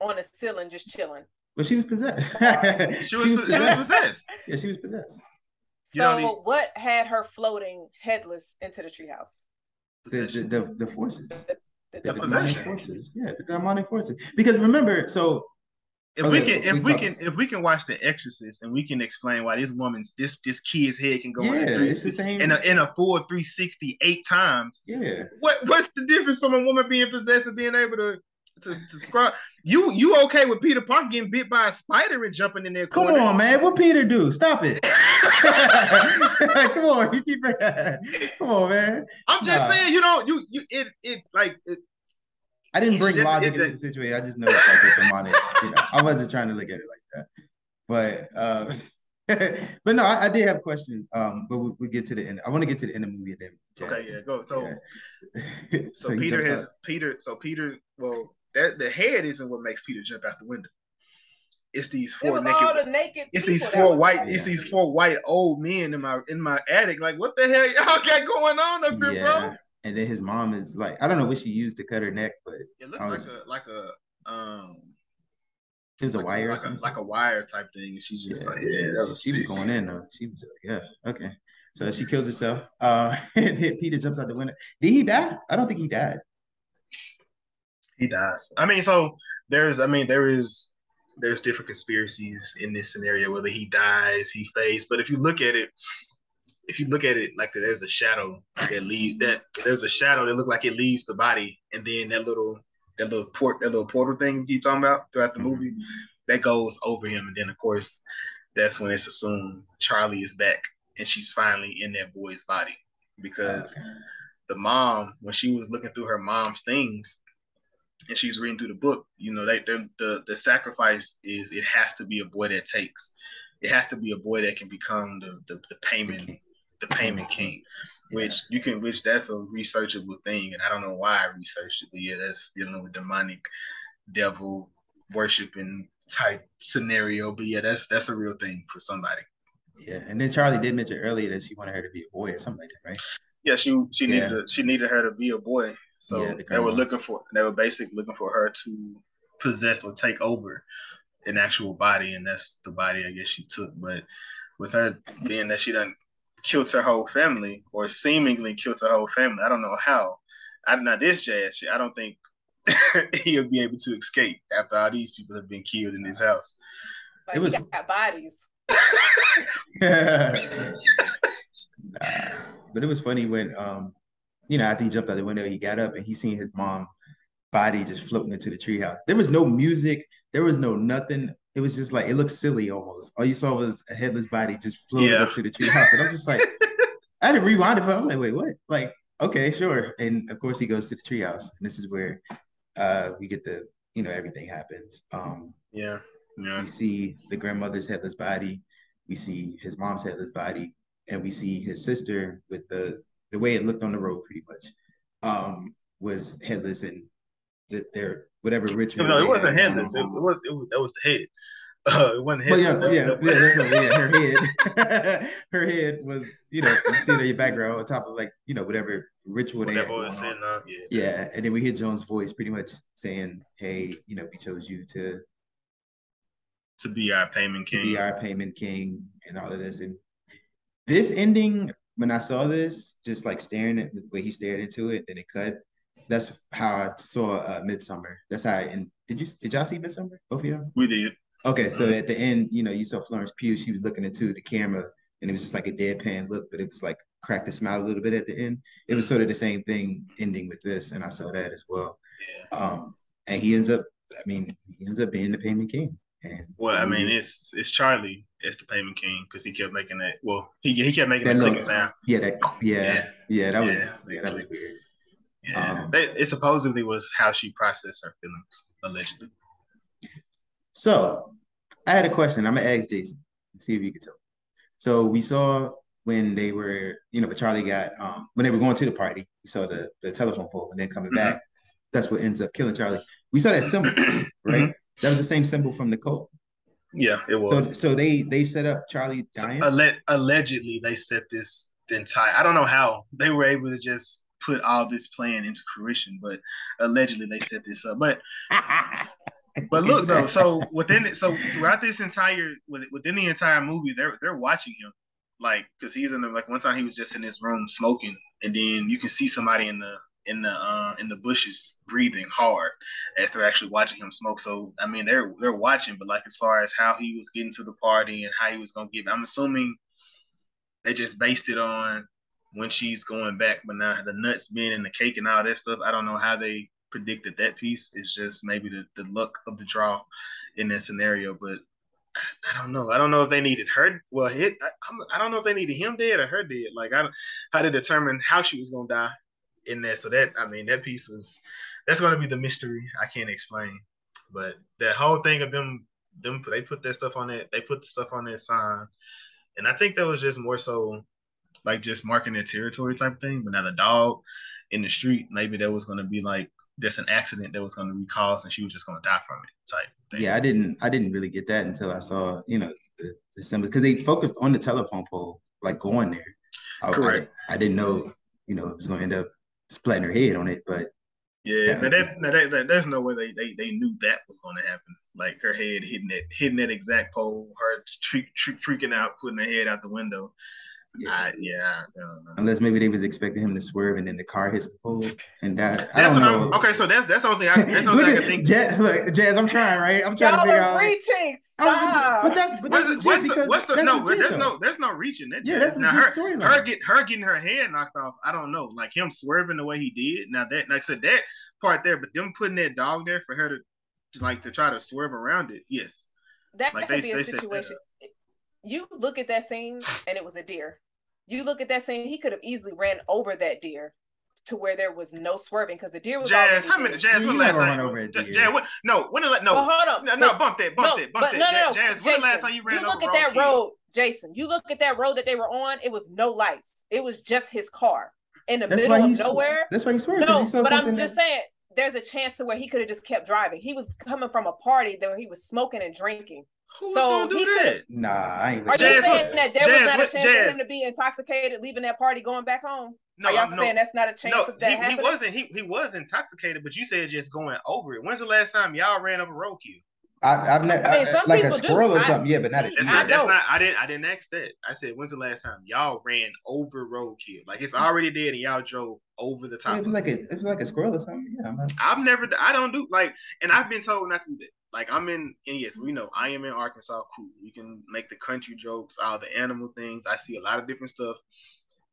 [SPEAKER 1] on the ceiling just chilling?
[SPEAKER 3] Well, she was possessed.
[SPEAKER 2] She was, she was possessed.
[SPEAKER 3] Yeah, she was possessed.
[SPEAKER 2] You
[SPEAKER 1] So
[SPEAKER 2] don't need-
[SPEAKER 1] what had her floating headless into the treehouse?
[SPEAKER 3] The, the, the, the forces.
[SPEAKER 1] The,
[SPEAKER 3] The,
[SPEAKER 2] The
[SPEAKER 3] demonic forces. Yeah, the demonic forces. Because remember, so
[SPEAKER 2] If we can, if
[SPEAKER 3] we
[SPEAKER 2] we can, if we can watch The Exorcist and we can explain why this woman's this this kid's head can go in, a
[SPEAKER 3] yeah,
[SPEAKER 2] three,
[SPEAKER 3] it's the same.
[SPEAKER 2] in a in a full 360 eight times.
[SPEAKER 3] yeah.
[SPEAKER 2] What what's the difference from a woman being possessed and being able to to, to scrub? You you okay with Peter Parker getting bit by a spider and jumping in there?
[SPEAKER 3] Come on, man. What Peter do? Stop it. Come on, you keep Come on, man.
[SPEAKER 2] I'm just
[SPEAKER 3] Nah.
[SPEAKER 2] saying you don't you you it it like it,
[SPEAKER 3] I didn't bring
[SPEAKER 2] just-
[SPEAKER 3] logic into the situation. I just know it's like a demonic. You know, I wasn't trying to look at it like that. But uh, but no, I, I did have questions. Um, but we we get to the end. I want to get to the end of the movie then.
[SPEAKER 2] okay yeah go so.
[SPEAKER 3] Yeah.
[SPEAKER 2] So,
[SPEAKER 3] he
[SPEAKER 2] Peter has. Peter. So Peter. Well, that the head isn't what makes Peter jump out the window. It's these
[SPEAKER 1] It
[SPEAKER 2] four
[SPEAKER 1] was
[SPEAKER 2] naked.
[SPEAKER 1] all the naked.
[SPEAKER 2] it's these four white. It's
[SPEAKER 1] there.
[SPEAKER 2] these four white old men in my in my attic. Like, what the hell y'all got going on up here,
[SPEAKER 3] Yeah.
[SPEAKER 2] bro?
[SPEAKER 3] And then his mom is like, I don't know what she used to cut her neck, but
[SPEAKER 2] It looked
[SPEAKER 3] I
[SPEAKER 2] like a like a um
[SPEAKER 3] it was a
[SPEAKER 2] like
[SPEAKER 3] wire or
[SPEAKER 2] like a, like a wire type thing. And she just
[SPEAKER 3] Yeah.
[SPEAKER 2] like, yeah, that was
[SPEAKER 3] she was going in though. She was like, yeah, okay. So she kills herself. Uh, and then Peter jumps out the window. Did he die? I don't think he died.
[SPEAKER 2] He dies. I mean, so there's, I mean, there is, there's different conspiracies in this scenario, whether he dies, he fades. But if you look at it, if you look at it like there's a shadow that leaves that there's a shadow that look like it leaves the body, and then that little that little port that little portal thing you keep talking about throughout the movie that goes over him, and then of course that's when it's assumed Charlie is back and she's finally in that boy's body because
[SPEAKER 3] Okay.
[SPEAKER 2] the mom when she was looking through her mom's things and she's reading through the book you know they the the sacrifice is it has to be a boy that takes it has to be a boy that can become the the, the
[SPEAKER 3] The
[SPEAKER 2] Paimon
[SPEAKER 3] king.
[SPEAKER 2] the Paimon king which you can which that's a researchable thing and i don't know why i researched it but yeah that's dealing with demonic devil worshiping type scenario but yeah that's that's a real thing for somebody
[SPEAKER 3] Yeah, and then Charlie did mention earlier that she wanted her to be a boy or something like that, right?
[SPEAKER 2] Yeah, she she needed
[SPEAKER 3] Yeah.
[SPEAKER 2] she needed her to be a boy. So
[SPEAKER 3] Yeah, the
[SPEAKER 2] they were looking for they were basically looking for her to possess or take over an actual body, and that's the body I guess she took. But with her being that she done killed her whole family or seemingly killed her whole family, I don't know how. I not this jazz shit. I don't think he'll be able to escape after all these people have been killed in his house.
[SPEAKER 1] Like,
[SPEAKER 3] It was-
[SPEAKER 1] he got bodies.
[SPEAKER 3] Nah. But it was funny when um, you know, after he jumped out the window, he got up and he seen his mom body just floating into the treehouse. There was no music. There was no nothing. It was just like it looked silly almost. All you saw was a headless body just floating
[SPEAKER 2] Yeah.
[SPEAKER 3] up to the treehouse, and I'm just like, I had to rewind it. but I'm like, wait, what? Like, okay, sure. And of course, he goes to the treehouse, and this is where uh, we get the you know everything happens. Um,
[SPEAKER 2] Yeah. Yeah.
[SPEAKER 3] we see the grandmother's headless body, we see his mom's headless body, and we see his sister with the the way it looked on the road, pretty much, um, was headless and that their whatever ritual.
[SPEAKER 2] No,
[SPEAKER 3] they
[SPEAKER 2] it wasn't
[SPEAKER 3] had
[SPEAKER 2] headless. It, it was it was that was the head. Uh, it wasn't headless.
[SPEAKER 3] yeah, yeah, yeah, that's what, yeah. Her head, her head was, you know, you see it in your background on top of like, you know, whatever ritual they had
[SPEAKER 2] Whatever
[SPEAKER 3] going
[SPEAKER 2] was
[SPEAKER 3] on.
[SPEAKER 2] sitting. Yeah.
[SPEAKER 3] Yeah, and then we hear Joan's voice pretty much saying, "Hey, you know, we chose you to
[SPEAKER 2] To be our payment
[SPEAKER 3] to
[SPEAKER 2] king.
[SPEAKER 3] be our Paimon king and all of this. And this ending, when I saw this, just like staring at the way he stared into it, then it cut. That's how I saw uh, Midsommar. That's how. I, and did you did y'all see Midsommar? Both of y'all?
[SPEAKER 2] We did.
[SPEAKER 3] Okay, so at the end, you know, you saw Florence Pugh. She was looking into the camera, and it was just like a deadpan look, but it was like cracked a smile a little bit at the end. It was sort of the same thing ending with this, and I saw that as well.
[SPEAKER 2] Yeah.
[SPEAKER 3] Um, and he ends up, I mean, he ends up being the Paimon king. And
[SPEAKER 2] Well, I mean, it's it's Charlie as the Paimon king because he kept making that. Well, he he kept making
[SPEAKER 3] That
[SPEAKER 2] that clicking sound.
[SPEAKER 3] yeah, that, yeah,
[SPEAKER 2] Yeah.
[SPEAKER 3] yeah, that was,
[SPEAKER 2] Yeah.
[SPEAKER 3] yeah, that was weird.
[SPEAKER 2] Yeah,
[SPEAKER 3] Um,
[SPEAKER 2] They- it supposedly was how she processed her feelings, allegedly.
[SPEAKER 3] So I had a question. I'm gonna ask Jason see if you can tell. So we saw when they were, you know, when Charlie got um when they were going to the party, we saw the the telephone pole and then coming
[SPEAKER 2] Mhm.
[SPEAKER 3] back. That's what ends up killing Charlie. We saw that symbol, right? That was the same symbol from the cult.
[SPEAKER 2] Yeah, it
[SPEAKER 3] So
[SPEAKER 2] was.
[SPEAKER 3] so they they set up Charlie
[SPEAKER 2] So, alle- allegedly, they set this the entire. I don't know how they were able to just put all this plan into fruition, but allegedly they set this up. But but look though, so within it, so throughout this entire within the entire movie, they're they're watching him, like because he's in the like one time he was just in his room smoking, and then you can see somebody in the in the uh, in the bushes breathing hard as they're actually watching him smoke. So I mean, they're they're watching, but like as far as how he was getting to the party and how he was gonna get, I'm assuming they just based it on when she's going back, but now the nuts being in the cake and all that stuff. I don't know how they predicted that piece. It's just maybe the, the luck of the draw in that scenario, but I don't know. I don't know if they needed her. Well, hit. I, I don't know if they needed him dead or her dead. Like I don't how to determine how she was gonna die in there. So that I mean that piece was that's gonna be the mystery I can't explain. But that whole thing of them them they put that stuff on it they put the stuff on that sign, and I think that was just more so like just marking their territory type thing. But now the dog in the street, maybe that was gonna be like just an accident that was gonna be caused, and she was just gonna die from it type thing.
[SPEAKER 3] Yeah, I didn't I didn't really get that until I saw, you know, the, the symbol because they focused on the telephone pole, like going there. I, I-
[SPEAKER 2] Correct.
[SPEAKER 3] I, didn't know, you know, it was gonna end up splatting her head on it, but
[SPEAKER 2] Yeah, but that, that, that, that- there's no way they, they, they knew that was going to happen. Like her head hitting that hitting that exact pole, her tre- tre- freaking out, putting her head out the window.
[SPEAKER 3] Yeah.
[SPEAKER 2] I, yeah, I.
[SPEAKER 3] Unless maybe they was expecting him to swerve and then the car hits the pole and that. I
[SPEAKER 2] That's
[SPEAKER 3] don't
[SPEAKER 2] what
[SPEAKER 3] know.
[SPEAKER 2] I'm. Okay, so that's that's the only thing I that's the only
[SPEAKER 3] Look
[SPEAKER 2] thing I
[SPEAKER 3] at
[SPEAKER 2] can think.
[SPEAKER 3] Jazz, look, Jazz, I'm trying, right? I'm trying to
[SPEAKER 1] Y'all
[SPEAKER 3] figure
[SPEAKER 1] are
[SPEAKER 3] out.
[SPEAKER 1] reaching.
[SPEAKER 3] Oh,
[SPEAKER 1] Stop.
[SPEAKER 3] but that's but
[SPEAKER 2] What's
[SPEAKER 3] that's
[SPEAKER 2] the,
[SPEAKER 3] legit
[SPEAKER 2] what's the, what's the,
[SPEAKER 3] that's
[SPEAKER 2] no?
[SPEAKER 3] legit,
[SPEAKER 2] there's
[SPEAKER 3] though.
[SPEAKER 2] no there's no reaching that.
[SPEAKER 3] Yeah, that's
[SPEAKER 2] now
[SPEAKER 3] legit
[SPEAKER 2] her
[SPEAKER 3] storyline.
[SPEAKER 2] her get her getting her head knocked off. I don't know, like him swerving the way he did. Now that like I said that part there, but them putting that dog there for her to like to try to swerve around it. Yes,
[SPEAKER 1] that
[SPEAKER 2] Like,
[SPEAKER 1] could
[SPEAKER 2] they-
[SPEAKER 1] be a
[SPEAKER 2] they set that
[SPEAKER 1] situation. You look at that scene and it was a deer. You look at that scene, he could have easily ran over that deer to where there was no swerving because the deer was
[SPEAKER 2] Jazz.
[SPEAKER 1] already
[SPEAKER 2] How many. Jazz?
[SPEAKER 3] Yeah,
[SPEAKER 2] When
[SPEAKER 3] you're
[SPEAKER 2] last time?
[SPEAKER 3] run over a
[SPEAKER 2] J-
[SPEAKER 3] deer.
[SPEAKER 2] Jazz, what, no. When the la- no.
[SPEAKER 1] But hold on.
[SPEAKER 2] No,
[SPEAKER 1] but-
[SPEAKER 2] no, bump that, bump
[SPEAKER 1] no,
[SPEAKER 2] that, bump
[SPEAKER 1] but
[SPEAKER 2] that.
[SPEAKER 1] no, no, no.
[SPEAKER 2] Jazz, when the last
[SPEAKER 1] Jason,
[SPEAKER 2] time you ran
[SPEAKER 1] you look
[SPEAKER 2] over
[SPEAKER 1] at that
[SPEAKER 2] Roadkill?
[SPEAKER 1] road, Jason. You look at that road that they were on. It was no lights. It was just his car in the
[SPEAKER 3] That's
[SPEAKER 1] middle of
[SPEAKER 3] he's
[SPEAKER 1] nowhere.
[SPEAKER 3] That's why he swerved. 'cause
[SPEAKER 1] No,
[SPEAKER 3] he
[SPEAKER 1] but I'm just
[SPEAKER 3] that-
[SPEAKER 1] saying there's a chance to where he could have just kept driving. He was coming from a party where he was smoking and drinking.
[SPEAKER 2] Who's
[SPEAKER 1] So
[SPEAKER 2] gonna do
[SPEAKER 1] he
[SPEAKER 2] that?
[SPEAKER 3] Nah, I ain't.
[SPEAKER 1] Are
[SPEAKER 3] with
[SPEAKER 1] you
[SPEAKER 2] Jazz,
[SPEAKER 1] saying
[SPEAKER 2] what-
[SPEAKER 1] that there
[SPEAKER 2] Jazz,
[SPEAKER 1] was not a
[SPEAKER 2] what-
[SPEAKER 1] chance for him to be intoxicated, leaving that party, going back home?
[SPEAKER 2] No,
[SPEAKER 1] Are y'all
[SPEAKER 2] no,
[SPEAKER 1] saying that's not a chance
[SPEAKER 2] no.
[SPEAKER 1] of that
[SPEAKER 2] He, he wasn't. He he was intoxicated, but you said just going over it. When's the last time y'all ran over roadkill?
[SPEAKER 3] I, I've never
[SPEAKER 1] I mean, some
[SPEAKER 3] like a
[SPEAKER 1] people do.
[SPEAKER 3] squirrel or
[SPEAKER 1] I-
[SPEAKER 3] something. Yeah, but not a
[SPEAKER 2] That's not. That's
[SPEAKER 1] don't.
[SPEAKER 2] I didn't. I didn't ask that. I said, when's the last time y'all ran over roadkill? Like it's already dead, and y'all drove over the top.
[SPEAKER 3] Yeah, it was like a it was like a squirrel or something. Yeah, I'm not,
[SPEAKER 2] I've never, I don't do like, and I've been told not to do that. Like I'm in, and yes, we know I am in Arkansas. Cool, we can make the country jokes, all the animal things. I see a lot of different stuff,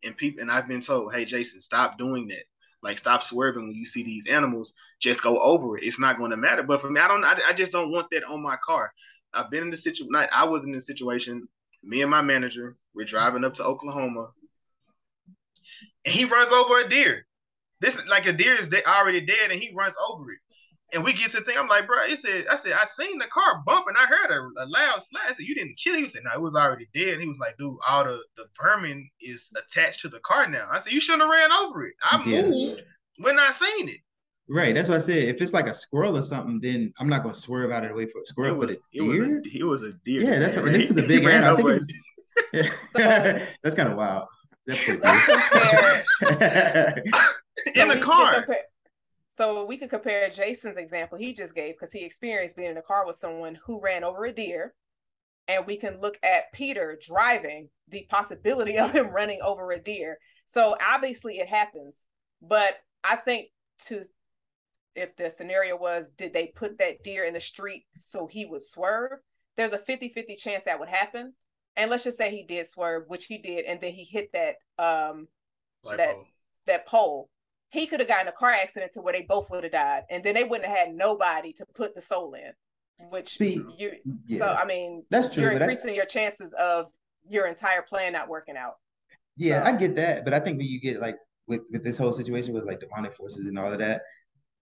[SPEAKER 2] and people, and I've been told, hey, Jason, stop doing that. Like stop swerving when you see these animals. Just go over it. It's not going to matter. But for me, I don't. I, I just don't want that on my car. I've been in the situation. I was in a situation. Me and my manager, we're driving up to Oklahoma, and he runs over a deer. This like a deer is de- already dead, and he runs over it. And we get to the thing. I'm like, bro, he said, I said, I seen the car bump and I heard a, a loud slap. I said, you didn't kill it. He said, no, it was already dead. And he was like, dude, all the, the vermin is attached to the car now. I said, you shouldn't have ran over it. I yeah. moved when I seen it.
[SPEAKER 3] Right. That's what I said. If it's like a squirrel or something, then I'm not gonna swerve out of the way for a squirrel.
[SPEAKER 2] Was,
[SPEAKER 3] but
[SPEAKER 2] a deer? It was a, it was a deer.
[SPEAKER 3] Yeah, that's what, and this was a big animal. I think was, yeah. that's kind of wild. That's pretty
[SPEAKER 2] In the car.
[SPEAKER 1] So we could compare Jason's example he just gave because he experienced being in a car with someone who ran over a deer. And we can look at Peter driving the possibility of him running over a deer. So obviously it happens. But I think to if the scenario was did they put that deer in the street so he would swerve, there's a 50-50 chance that would happen. And let's just say he did swerve, which he did, and then he hit that um Light that pole. that pole he could have gotten a car accident to where they both would have died, and then they wouldn't have had nobody to put the soul in. Which See, you, yeah. so I mean,
[SPEAKER 3] that's true.
[SPEAKER 1] You're increasing I, your chances of your entire plan not working out.
[SPEAKER 3] Yeah, so. I get that, but I think when you get like with with this whole situation was like demonic forces and all of that,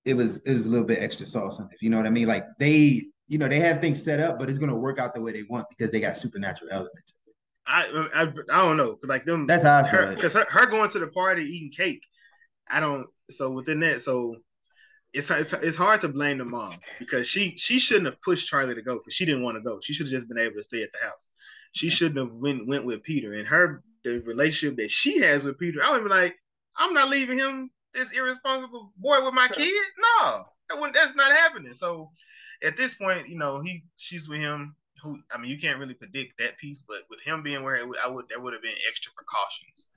[SPEAKER 3] it was it was a little bit extra sauce on it. You know what I mean? Like they, you know, they have things set up, but it's gonna work out the way they want because they got supernatural elements.
[SPEAKER 2] I I, I don't know, like them.
[SPEAKER 3] That's how I
[SPEAKER 2] Because her, her, going to the party eating cake I don't. So within that, so it's it's, it's hard to blame the mom because she she shouldn't have pushed Charlie to go because she didn't want to go. She should have just been able to stay at the house. She shouldn't have went went with Peter and her the relationship that she has with Peter. I would be like, I'm not leaving him this irresponsible boy with my sure. kid. No, that that's not happening. So at this point, you know, he she's with him. Who I mean, you can't really predict that piece, but with him being where I would there would have been extra precautions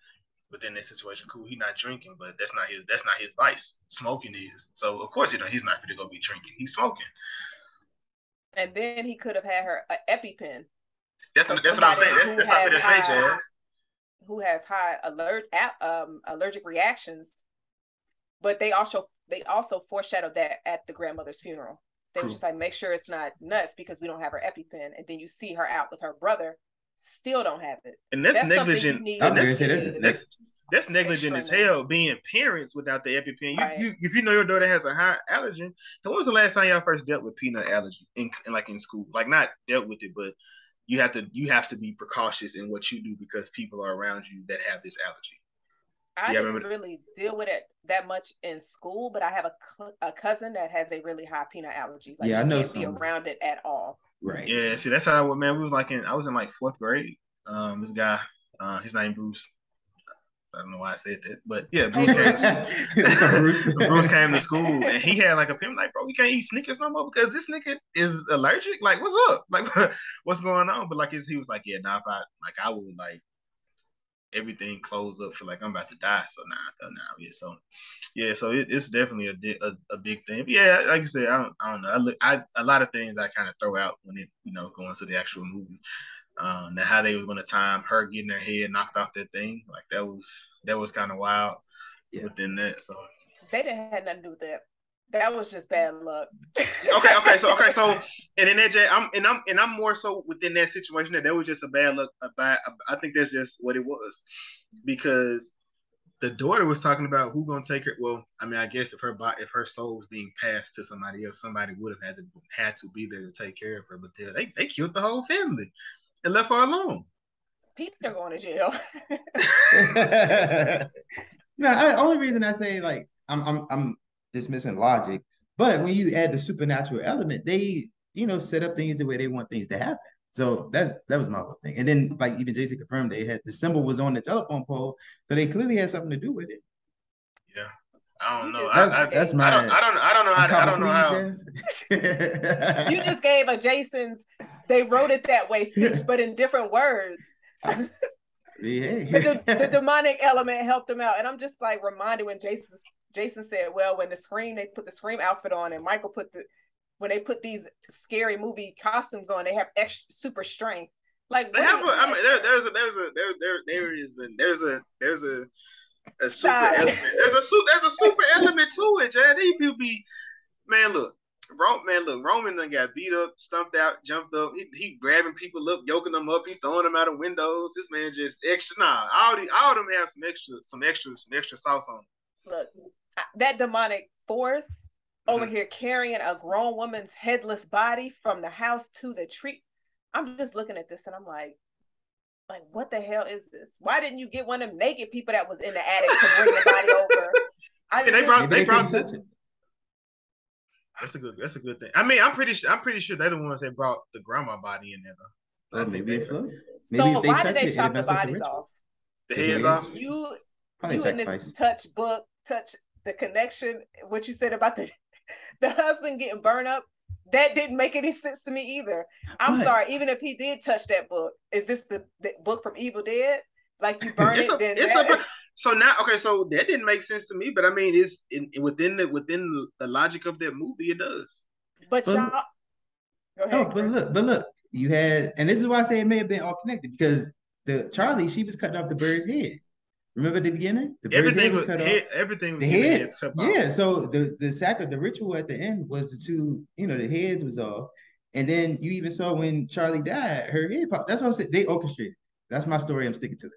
[SPEAKER 2] within this situation. Cool, he's not drinking, but that's not his that's not his vice. Smoking is. So of course you know he's not gonna go be drinking. He's smoking.
[SPEAKER 1] And then he could have had her an EpiPen.
[SPEAKER 2] That's, that's what I'm saying. That's, that's what I'm
[SPEAKER 1] say, Jazz. Who has high alert um, allergic reactions, but they also they also foreshadowed that at the grandmother's funeral. They cool. was just like, make sure it's not nuts because we don't have her EpiPen, and then you see her out with her brother still don't have it.
[SPEAKER 2] And that's, that's negligent. That's, that's, that's, negligent as hell being parents without the EpiPen. You, right. you, if you know your daughter has a high allergen, so when was the last time y'all first dealt with peanut allergy in, in like in school? Like not dealt with it, but you have to you have to be precautious in what you do because people are around you that have this allergy.
[SPEAKER 1] I yeah, didn't really deal with it that much in school, but I have a, a cousin that has a really high peanut allergy. Like
[SPEAKER 3] yeah, I know.
[SPEAKER 1] Can't be around it at all.
[SPEAKER 3] Right.
[SPEAKER 2] Yeah. See, that's how man. We was like in. I was in like fourth grade. Um, this guy, uh, his name Bruce. I don't know why I said that, but yeah, Bruce came. Bruce. Bruce came to school and he had like a pin like, bro, we can't eat Snickers no more because this nigga is allergic. Like, what's up? Like, what's going on? But like, he was like, yeah, nah, if I like, I would like everything closed up for like I'm about to die. So nah, I now yeah. So yeah, so it, it's definitely a, a, a big thing. But yeah, like I said, I don't I don't know. I, look, I a lot of things I kind of throw out when it you know going to the actual movie. Um, how they was going to time her getting her head knocked off that thing, like that was that was kind of wild yeah. within that. So
[SPEAKER 1] they didn't have nothing to do with that. That was just bad luck.
[SPEAKER 2] okay, okay, so okay, so and in that I'm and I'm and I'm more so within that situation that that was just a bad luck. A bad, I think that's just what it was, because the daughter was talking about who gonna take her. Well, I mean, I guess if her body, if her soul was being passed to somebody else, somebody would have had to had to be there to take care of her. But they they killed the whole family and left her alone.
[SPEAKER 1] People are going to jail.
[SPEAKER 3] no, I, only reason I say like I'm I'm I'm dismissing logic. But when you add the supernatural element, they, you know, set up things the way they want things to happen. So that that was my whole thing. And then like even Jason confirmed they had the symbol was on the telephone pole, so they clearly had something to do with it.
[SPEAKER 2] Yeah. I don't know. I, I, that's my. I don't. I don't. I don't know. How, I don't know
[SPEAKER 1] how. you just gave a Jason's. They wrote it that way speech, but in different words.
[SPEAKER 3] yeah.
[SPEAKER 1] the, the, demonic element helped them out, and I'm just like reminded when Jason's Jason said, well, when the scream, they put the scream outfit on, and Michael put the when they put these scary movie costumes on, they have extra super strength. Like
[SPEAKER 2] they have. A, I mean, there, there's a there's a there there there is a there's a there's a a super element. There's a super there's a super element to it, Jay. These people be man, look. Ro- man, look, Roman done got beat up, stumped out, jumped up. He, he grabbing people up, yoking them up. He throwing them out of windows. This man just extra. Nah, all the all of them have some extra, some extra, some extra sauce on. Them.
[SPEAKER 1] Look, that demonic force mm-hmm. over here carrying a grown woman's headless body from the house to the tree. I'm just looking at this and I'm like, like what the hell is this? Why didn't you get one of them naked people that was in the attic to bring the body over?
[SPEAKER 2] I yeah, they brought they brought the, that's a good. That's a good thing. I mean, I'm pretty. sure I'm pretty sure they're the ones that brought the grandma body in there. Though.
[SPEAKER 3] Oh, maybe
[SPEAKER 1] they Maybe so why did they chop the bodies off?
[SPEAKER 2] The heads off.
[SPEAKER 1] You, you in this touch book, touch the connection. What you said about the the husband getting burned up. That didn't make any sense to me either. I'm what? sorry. Even if he did touch that book, is this the, the book from Evil Dead? Like you burn it, a, then that... a,
[SPEAKER 2] so now okay, so that didn't make sense to me, but I mean, it's in, within the within the logic of that movie, it does.
[SPEAKER 1] But, but y'all,
[SPEAKER 3] ahead, no, but look, but look, you had, and this is why I say it may have been all connected because the Charlie, she was cutting off the bird's head. Remember the beginning,
[SPEAKER 2] the everything was, cut head, off. Everything the head,
[SPEAKER 3] yeah. So the the sac the ritual at the end was the two, you know, the heads was off, and then you even saw when Charlie died, her head popped. That's what I said. They orchestrated. That's my story. I'm sticking to it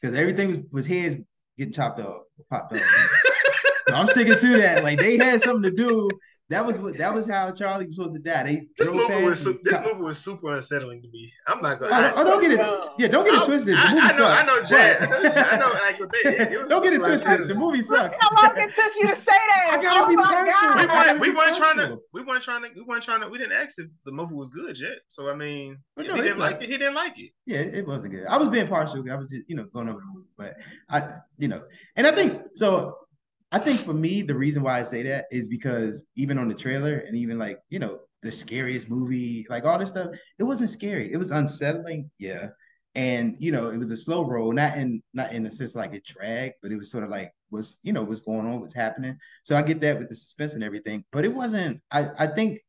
[SPEAKER 3] because everything was was heads getting chopped off, popped off. so I'm sticking to that. Like they had something to do. That was what. That was how Charlie was supposed to die. They
[SPEAKER 2] this movie was su- this movie was super unsettling to me. I'm not gonna.
[SPEAKER 3] Oh, oh don't get it. Yeah, don't get it twisted. The movie
[SPEAKER 2] I,
[SPEAKER 3] I know.
[SPEAKER 2] I know, Jay. I know. I know like, it,
[SPEAKER 3] don't get it twisted. The movie sucked.
[SPEAKER 1] How long it took you to say that?
[SPEAKER 3] I gotta oh be partial.
[SPEAKER 2] We weren't. We weren't trying to. We weren't trying to. We weren't trying to. We didn't ask if the movie was good yet. So I mean, if no, he didn't like, like it. He didn't like it.
[SPEAKER 3] Yeah, it wasn't good. I was being partial. I was just, you know, going over the movie, but I, you know, and I think so. I think for me, the reason why I say that is because even on the trailer and even like, you know, the scariest movie, like all this stuff, it wasn't scary. It was unsettling, yeah. And you know, it was a slow roll, not in not in a sense like it dragged, but it was sort of like was, you know, what's going on, what's happening. So I get that with the suspense and everything, but it wasn't, I, I think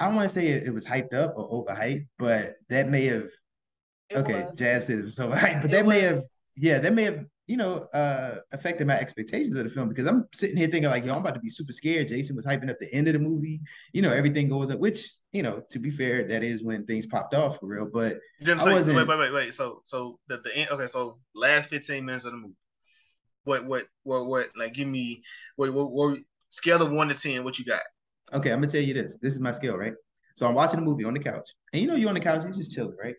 [SPEAKER 3] I don't want to say it, it, was hyped up or overhyped, but that may have it okay, was. Jazz says it was overhyped, but that was. may have yeah, that may have you know, uh, affected my expectations of the film because I'm sitting here thinking like, yo, I'm about to be super scared. Jason was hyping up the end of the movie. You know, everything goes up, which you know, to be fair, that is when things popped off for real. But
[SPEAKER 2] know I wasn't. Wait, wait, wait, wait. So, so the the end. Okay, so last 15 minutes of the movie. What, what, what, what? Like, give me what, what, what scale of one to ten. What you got?
[SPEAKER 3] Okay, I'm gonna tell you this. This is my scale, right? So I'm watching a movie on the couch, and you know, you're on the couch, you're just chilling, right?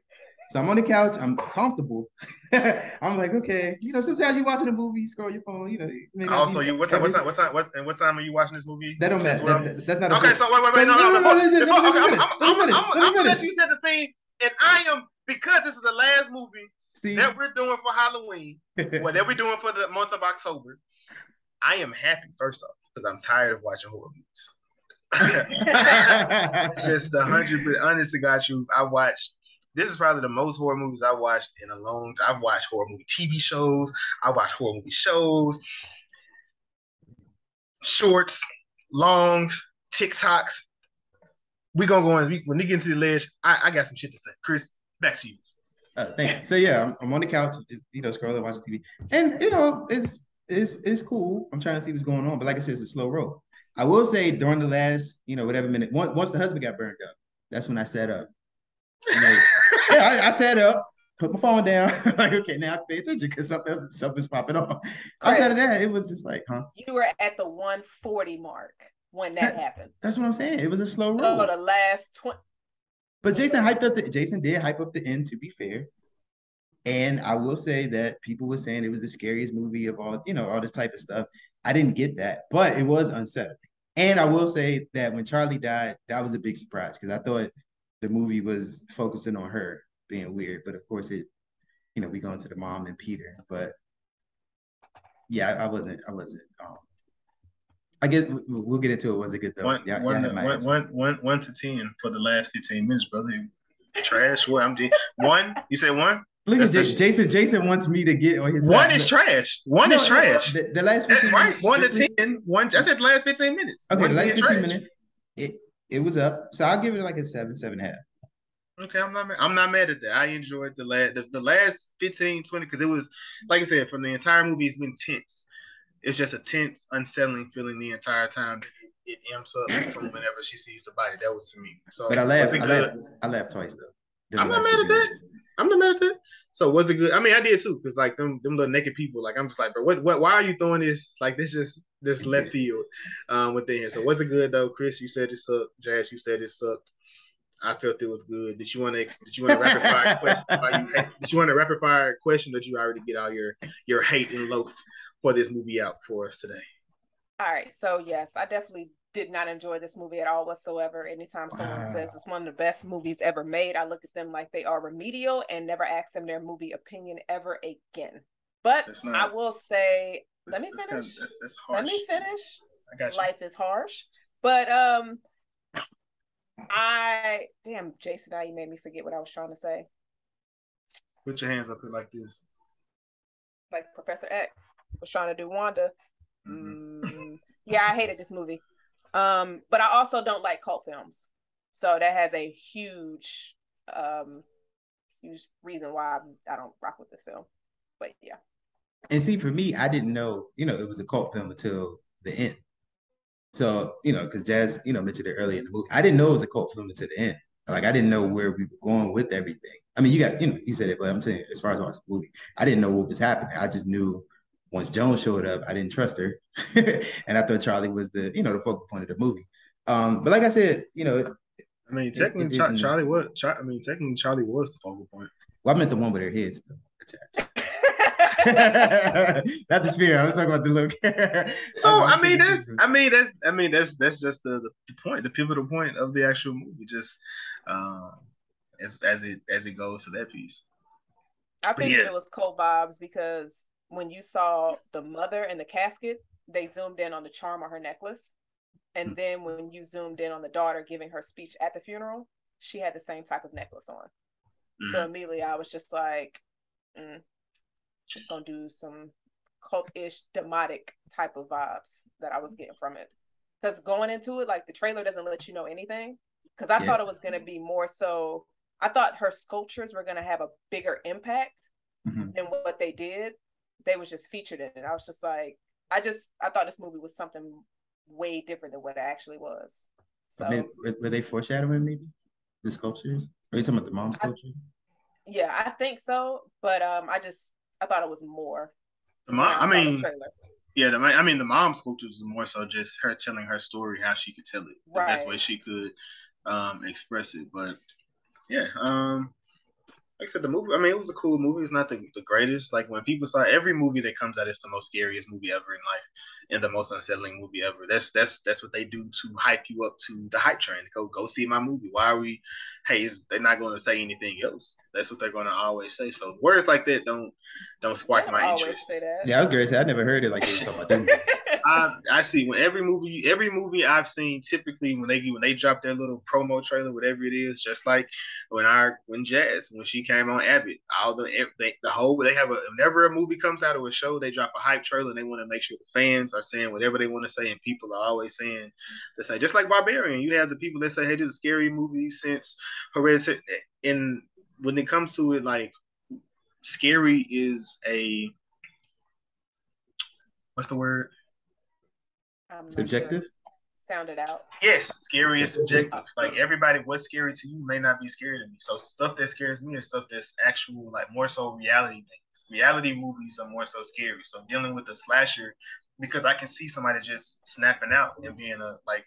[SPEAKER 3] So I'm on the couch, I'm comfortable. I'm like, okay, you know, sometimes you're watching a movie, you scroll your phone, you know.
[SPEAKER 2] You also, you what time? What time? What time? What and what time are you watching this movie?
[SPEAKER 3] That don't matter. That, that, that's not
[SPEAKER 2] okay. So wait, wait, wait. So, no, no, no. no, no, no okay, I'm, I'm, I'm, I'm, I'm gonna let you set the scene, and I am because this is the last movie See? that we're doing for Halloween, or that we're doing for the month of October. I am happy first off because I'm tired of watching horror movies. just a hundred, honest to God, you, I watched this is probably the most horror movies I've watched in a long time. I've watched horror movie TV shows. I watch horror movie shows, shorts, longs, TikToks. We're gonna go in. When we get into the ledge, I, I got some shit to say. Kris, back to you.
[SPEAKER 3] Uh, thank you. So yeah, I'm, I'm, on the couch, just you know, scrolling, watching TV, and you know, it's it's it's cool. I'm trying to see what's going on, but like I said, it's a slow roll. I will say during the last, you know, whatever minute, once, once the husband got burned up, that's when I set up. You know, yeah, I, I sat up, put my phone down. like, okay, now I pay attention because something else, something's popping off. Outside of that, it was just like, huh?
[SPEAKER 1] You were at the 140 mark when that, that happened.
[SPEAKER 3] That's what I'm saying. It was a slow roll.
[SPEAKER 1] So the last 20.
[SPEAKER 3] But Jason hyped up the Jason did hype up the end, to be fair. And I will say that people were saying it was the scariest movie of all, you know, all this type of stuff. I didn't get that, but it was unsettling. And I will say that when Charlie died, that was a big surprise because I thought the movie was focusing on her being weird, but of course it, you know, we go into the mom and Peter. But yeah, I, I wasn't, I wasn't. Um, I guess we'll get into it. Was it good though?
[SPEAKER 2] One, yeah, one, yeah, one, one, one, one to ten for the last fifteen minutes, brother. Trash. What I'm doing? One. You say one?
[SPEAKER 3] Look at Jason. Jason. Jason wants me to get on his.
[SPEAKER 2] One side. is trash. One no, is trash.
[SPEAKER 3] The, the last fifteen
[SPEAKER 2] right.
[SPEAKER 3] minutes.
[SPEAKER 2] One to ten. One. I said the last fifteen minutes.
[SPEAKER 3] Okay,
[SPEAKER 2] one
[SPEAKER 3] the last fifteen trash. minutes. It was up, so I'll give it like a seven, seven and a half.
[SPEAKER 2] Okay, I'm not mad. I'm not mad at that. I enjoyed the last the, the last 15, 20, because it was like I said, from the entire movie, it's been tense. It's just a tense, unsettling feeling the entire time. It, it amps up from whenever she sees the body. That was to me. So,
[SPEAKER 3] but I laughed. I laughed, I laughed twice
[SPEAKER 2] though. I'm not mad at that. I'm not mad at that. So was it good? I mean, I did too, because like them them little naked people, like I'm just like, bro, what what why are you throwing this like this just this left field um within here? So was it good though, Kris? You said it sucked. Jazz, you said it sucked. I felt it was good. Did you want to did you want to rapid fire question? You, did you want a rapid fire question? Or did you already get all your your hate and loath for this movie out for us today?
[SPEAKER 1] All right, so yes, I definitely did not enjoy this movie at all whatsoever. Anytime someone says it's one of the best movies ever made, I look at them like they are remedial and never ask them their movie opinion ever again. But not, I will say, let me finish. Kind of, that's, that's let me finish. I got you. Life is harsh, but um, I damn Jason, now you made me forget what I was trying to say.
[SPEAKER 2] Put your hands up here like this.
[SPEAKER 1] Like Professor X was trying to do Wanda. Mm-hmm. Mm, yeah, I hated this movie. Um, but I also don't like cult films. So that has a huge um huge reason why I, don't rock with this film. But yeah.
[SPEAKER 3] And see, for me, I didn't know, you know, it was a cult film until the end. So, you know, because Jazz, you know, mentioned it earlier in the movie. I didn't know it was a cult film until the end. Like I didn't know where we were going with everything. I mean, you got, you know, you said it, but I'm saying as far as watching the movie, I didn't know what was happening. I just knew once Joan showed up, I didn't trust her, and I thought Charlie was the, you know, the focal point of the movie. Um, but like I said, you know,
[SPEAKER 2] I mean, technically, it, it Charlie was. I mean, technically, Charlie was the focal point.
[SPEAKER 3] Well, I meant the one with her head still attached. Not the spear. I was talking about the look.
[SPEAKER 2] so I, I mean that's I mean that's I mean that's that's just the, the point, the pivotal point of the actual movie, just uh, as as it as it goes to that piece.
[SPEAKER 1] I think yes. it was cold vibes because when you saw the mother in the casket, they zoomed in on the charm on her necklace. And mm-hmm. then when you zoomed in on the daughter giving her speech at the funeral, she had the same type of necklace on. Mm-hmm. So immediately I was just like, mm, it's gonna do some cult-ish demotic type of vibes that I was getting from it. Because going into it, like the trailer doesn't let you know anything. Because I yeah. thought it was gonna be more so. I thought her sculptures were gonna have a bigger impact mm-hmm. than what they did. They was just featured in it. I was just like, I just I thought this movie was something way different than what it actually was. So
[SPEAKER 3] maybe, were they foreshadowing maybe the sculptures? Are you talking about the mom sculpture? I,
[SPEAKER 1] yeah, I think so. But um, I just I thought it was more.
[SPEAKER 2] The mom, I, I mean, yeah, the, I mean, the mom sculpture was more so just her telling her story, how she could tell it right. the best way she could um, express it. But yeah, um, like I said, the movie. I mean, it was a cool movie. It's not the, the greatest. Like when people saw every movie that comes out, it's the most scariest movie ever in life, and the most unsettling movie ever. That's that's that's what they do to hype you up to the hype train. Go go see my movie. Why are we? Hey, is they're not going to say anything else. That's what they're going to always say. So words like that don't don't spark my interest. Say that.
[SPEAKER 3] Yeah, I was gonna say I never heard it like this.
[SPEAKER 2] I, I see when every movie, every movie I've seen, typically when they when they drop their little promo trailer, whatever it is, just like when our when Jazz when she came on Abbott, all the they, the whole they have a whenever a movie comes out or a show, they drop a hype trailer and they want to make sure the fans are saying whatever they want to say, and people are always saying the same. Just like Barbarian, you have the people that say, "Hey, this is a scary movie since Hereditary." And when it comes to it, like scary is a what's the word?
[SPEAKER 3] Um, subjective.
[SPEAKER 1] Sound it out.
[SPEAKER 2] Yes, scary is subjective. Like everybody, what's scary to you may not be scary to me. So stuff that scares me is stuff that's actual, like more so reality things. Reality movies are more so scary. So dealing with the slasher, because I can see somebody just snapping out and being a like,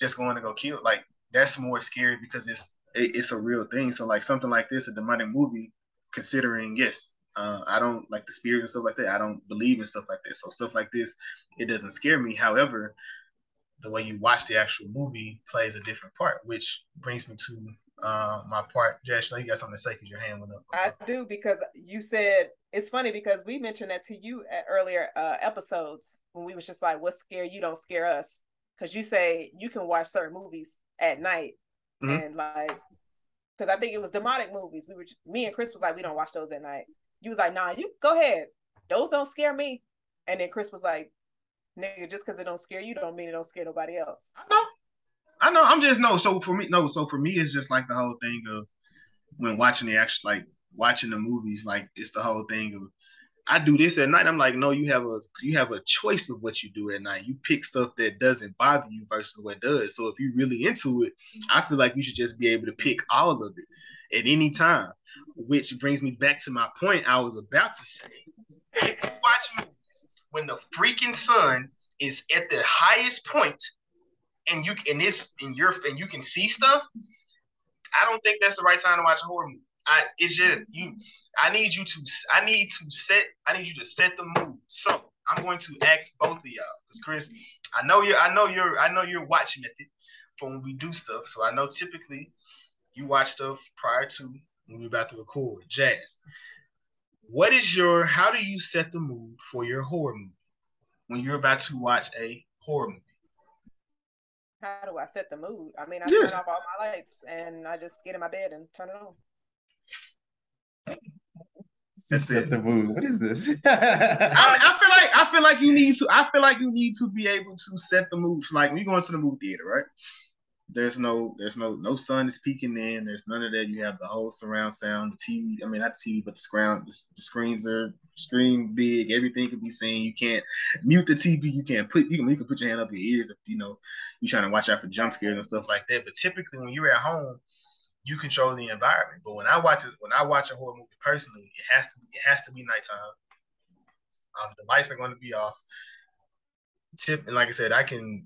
[SPEAKER 2] just going to go kill. Like that's more scary because it's it, it's a real thing. So like something like this, a demonic movie, considering yes, uh, I don't like the spirit and stuff like that. I don't believe in stuff like that. So stuff like this, it doesn't scare me. However, the way you watch the actual movie plays a different part, which brings me to uh, my part. Josh, you got something to say because your hand went up.
[SPEAKER 1] I do because you said it's funny because we mentioned that to you at earlier uh, episodes when we was just like, "What scare you don't scare us," because you say you can watch certain movies at night mm-hmm. and like because I think it was demonic movies. We were me and Kris was like, we don't watch those at night. You was like, nah, you go ahead. Those don't scare me. And then Kris was like, nigga, just because it don't scare you don't mean it don't scare nobody else.
[SPEAKER 2] I know. I know. I'm just no. So for me, no. So for me, it's just like the whole thing of when watching the actual like watching the movies. Like it's the whole thing of I do this at night. I'm like, no, you have a you have a choice of what you do at night. You pick stuff that doesn't bother you versus what does. So if you're really into it, I feel like you should just be able to pick all of it at any time. Which brings me back to my point I was about to say. Watch movies when the freaking sun is at the highest point and you and this and your and you can see stuff, I don't think that's the right time to watch a horror movie. I it's just you. I need you to. I need to set. I need you to set the mood. So I'm going to ask both of y'all because Kris, I know you're. I know you're. I know you're watching method for when we do stuff. So I know typically you watch stuff prior to when we're about to record. Jazz, what is your? How do you set the mood for your horror movie when you're about to watch a horror movie?
[SPEAKER 1] How do I set the mood? I mean, I yes. turn off all my lights and I just get in my bed and turn it on.
[SPEAKER 3] Set the mood. What is this?
[SPEAKER 2] I, I, feel like I feel like you need to. I feel like you need to be able to set the mood. Like when you go into the movie theater, right? There's no, there's no, no sun is peeking in. There's none of that. You have the whole surround sound, the TV. I mean, not the TV, but the screen. The, screens are screen big. Everything can be seen. You can't mute the TV. You can't put. You can, you can put your hand up your ears if you know you're trying to watch out for jump scares and stuff like that. But typically, when you're at home, you control the environment. But when I watch it, when I watch a horror movie personally, it has to be it has to be nighttime. Um, the lights are going to be off. Tip and like I said, I can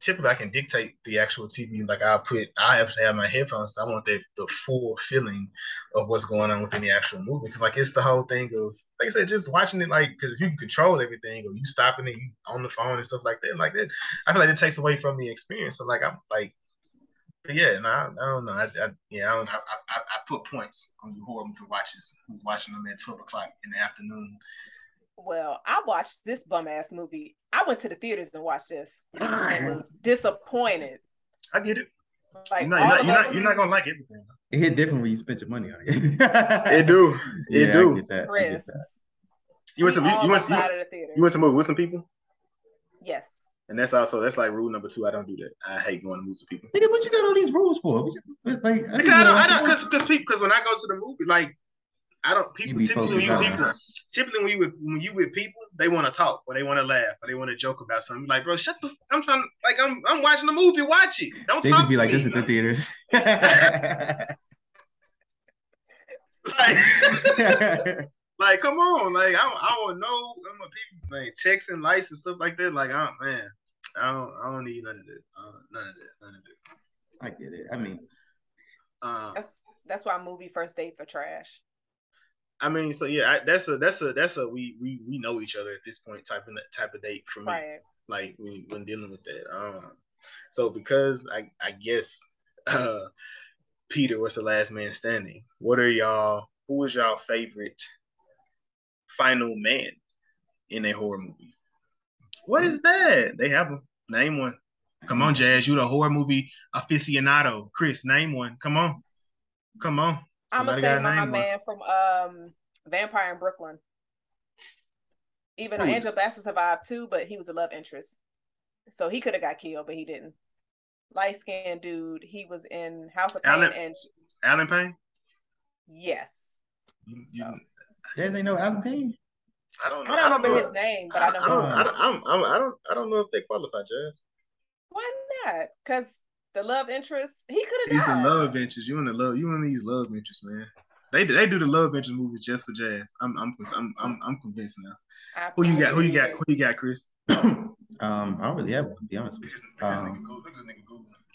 [SPEAKER 2] typically I can dictate the actual TV. Like I put, I have to have my headphones. So I want the the full feeling of what's going on within the actual movie. Because like it's the whole thing of like I said, just watching it. Like because if you can control everything, or you stopping it, you on the phone and stuff like that, like that, I feel like it takes away from the experience. So like I'm like but yeah, no, I, I don't know. I, I yeah, I, don't, I, I, I put points on the horror movie watchers who's watching them at twelve o'clock in the afternoon.
[SPEAKER 1] Well, I watched this bum ass movie. I went to the theaters and watched this. I was disappointed.
[SPEAKER 2] I get it. Like you're not, you're not, you're, not, you're not, gonna like everything.
[SPEAKER 3] It hit different when you spent your money on it.
[SPEAKER 2] it do. It
[SPEAKER 3] yeah,
[SPEAKER 2] do.
[SPEAKER 3] I get that.
[SPEAKER 1] Kris,
[SPEAKER 3] I get that.
[SPEAKER 2] You went to you, you went to you, you went to movie with some people.
[SPEAKER 1] Yes.
[SPEAKER 2] And that's also that's like rule number two. I don't do that. I hate going to movies with people.
[SPEAKER 3] Nigga, what you got all these rules for?
[SPEAKER 2] Like, I, because I don't, I don't, because because people, because when I go to the movie, like I don't people typically when you people typically when you with when you with people, they want to talk or they want to laugh or they want to joke about something. Like, bro, shut the. I'm trying to like I'm I'm watching the movie. Watch it. Don't
[SPEAKER 3] they
[SPEAKER 2] talk
[SPEAKER 3] be like
[SPEAKER 2] me.
[SPEAKER 3] this at the theaters.
[SPEAKER 2] like, like, come on, like I, I don't know. I'm a people like texting lights and stuff like that. Like, I don't, man, I don't, I don't need none of that. Uh, none of that. None of that.
[SPEAKER 3] I get it. I mean,
[SPEAKER 1] um, that's that's why movie first dates are trash.
[SPEAKER 2] I mean, so yeah, I, that's a that's a that's a we we we know each other at this point type of type of date for me. Right. Like when, when dealing with that. Um, so because I I guess uh Peter was the last man standing. What are y'all? Who is y'all favorite final man in a horror movie? What is that? They have a name one. Come on, Jazz. You the horror movie aficionado. Kris, name one. Come on. Come on.
[SPEAKER 1] I'm gonna say my man from um Vampire in Brooklyn. Even though Angela Bassett survived too, but he was a love interest. So he could have got killed, but he didn't. Light skinned dude. He was in House of Pain
[SPEAKER 2] Alan,
[SPEAKER 1] and
[SPEAKER 2] Allen Payne?
[SPEAKER 1] Yes.
[SPEAKER 2] You, you, so.
[SPEAKER 3] There's ain't no Allen Payne.
[SPEAKER 2] I don't know.
[SPEAKER 1] I don't, I don't remember his name, but I, I know. I don't,
[SPEAKER 2] I don't, I'm, I'm, I don't. I don't know if they qualify, Jazz.
[SPEAKER 1] Why not? Because the love interest, he could have.
[SPEAKER 2] He's a love interest. You want the love. You want these love interests, man. They they do the love interest movies just for Jazz. I'm I'm I'm I'm, I'm convinced now. Who you got? Who you got? Who you got, Kris?
[SPEAKER 3] um, I don't really have one. To be honest with you. Um,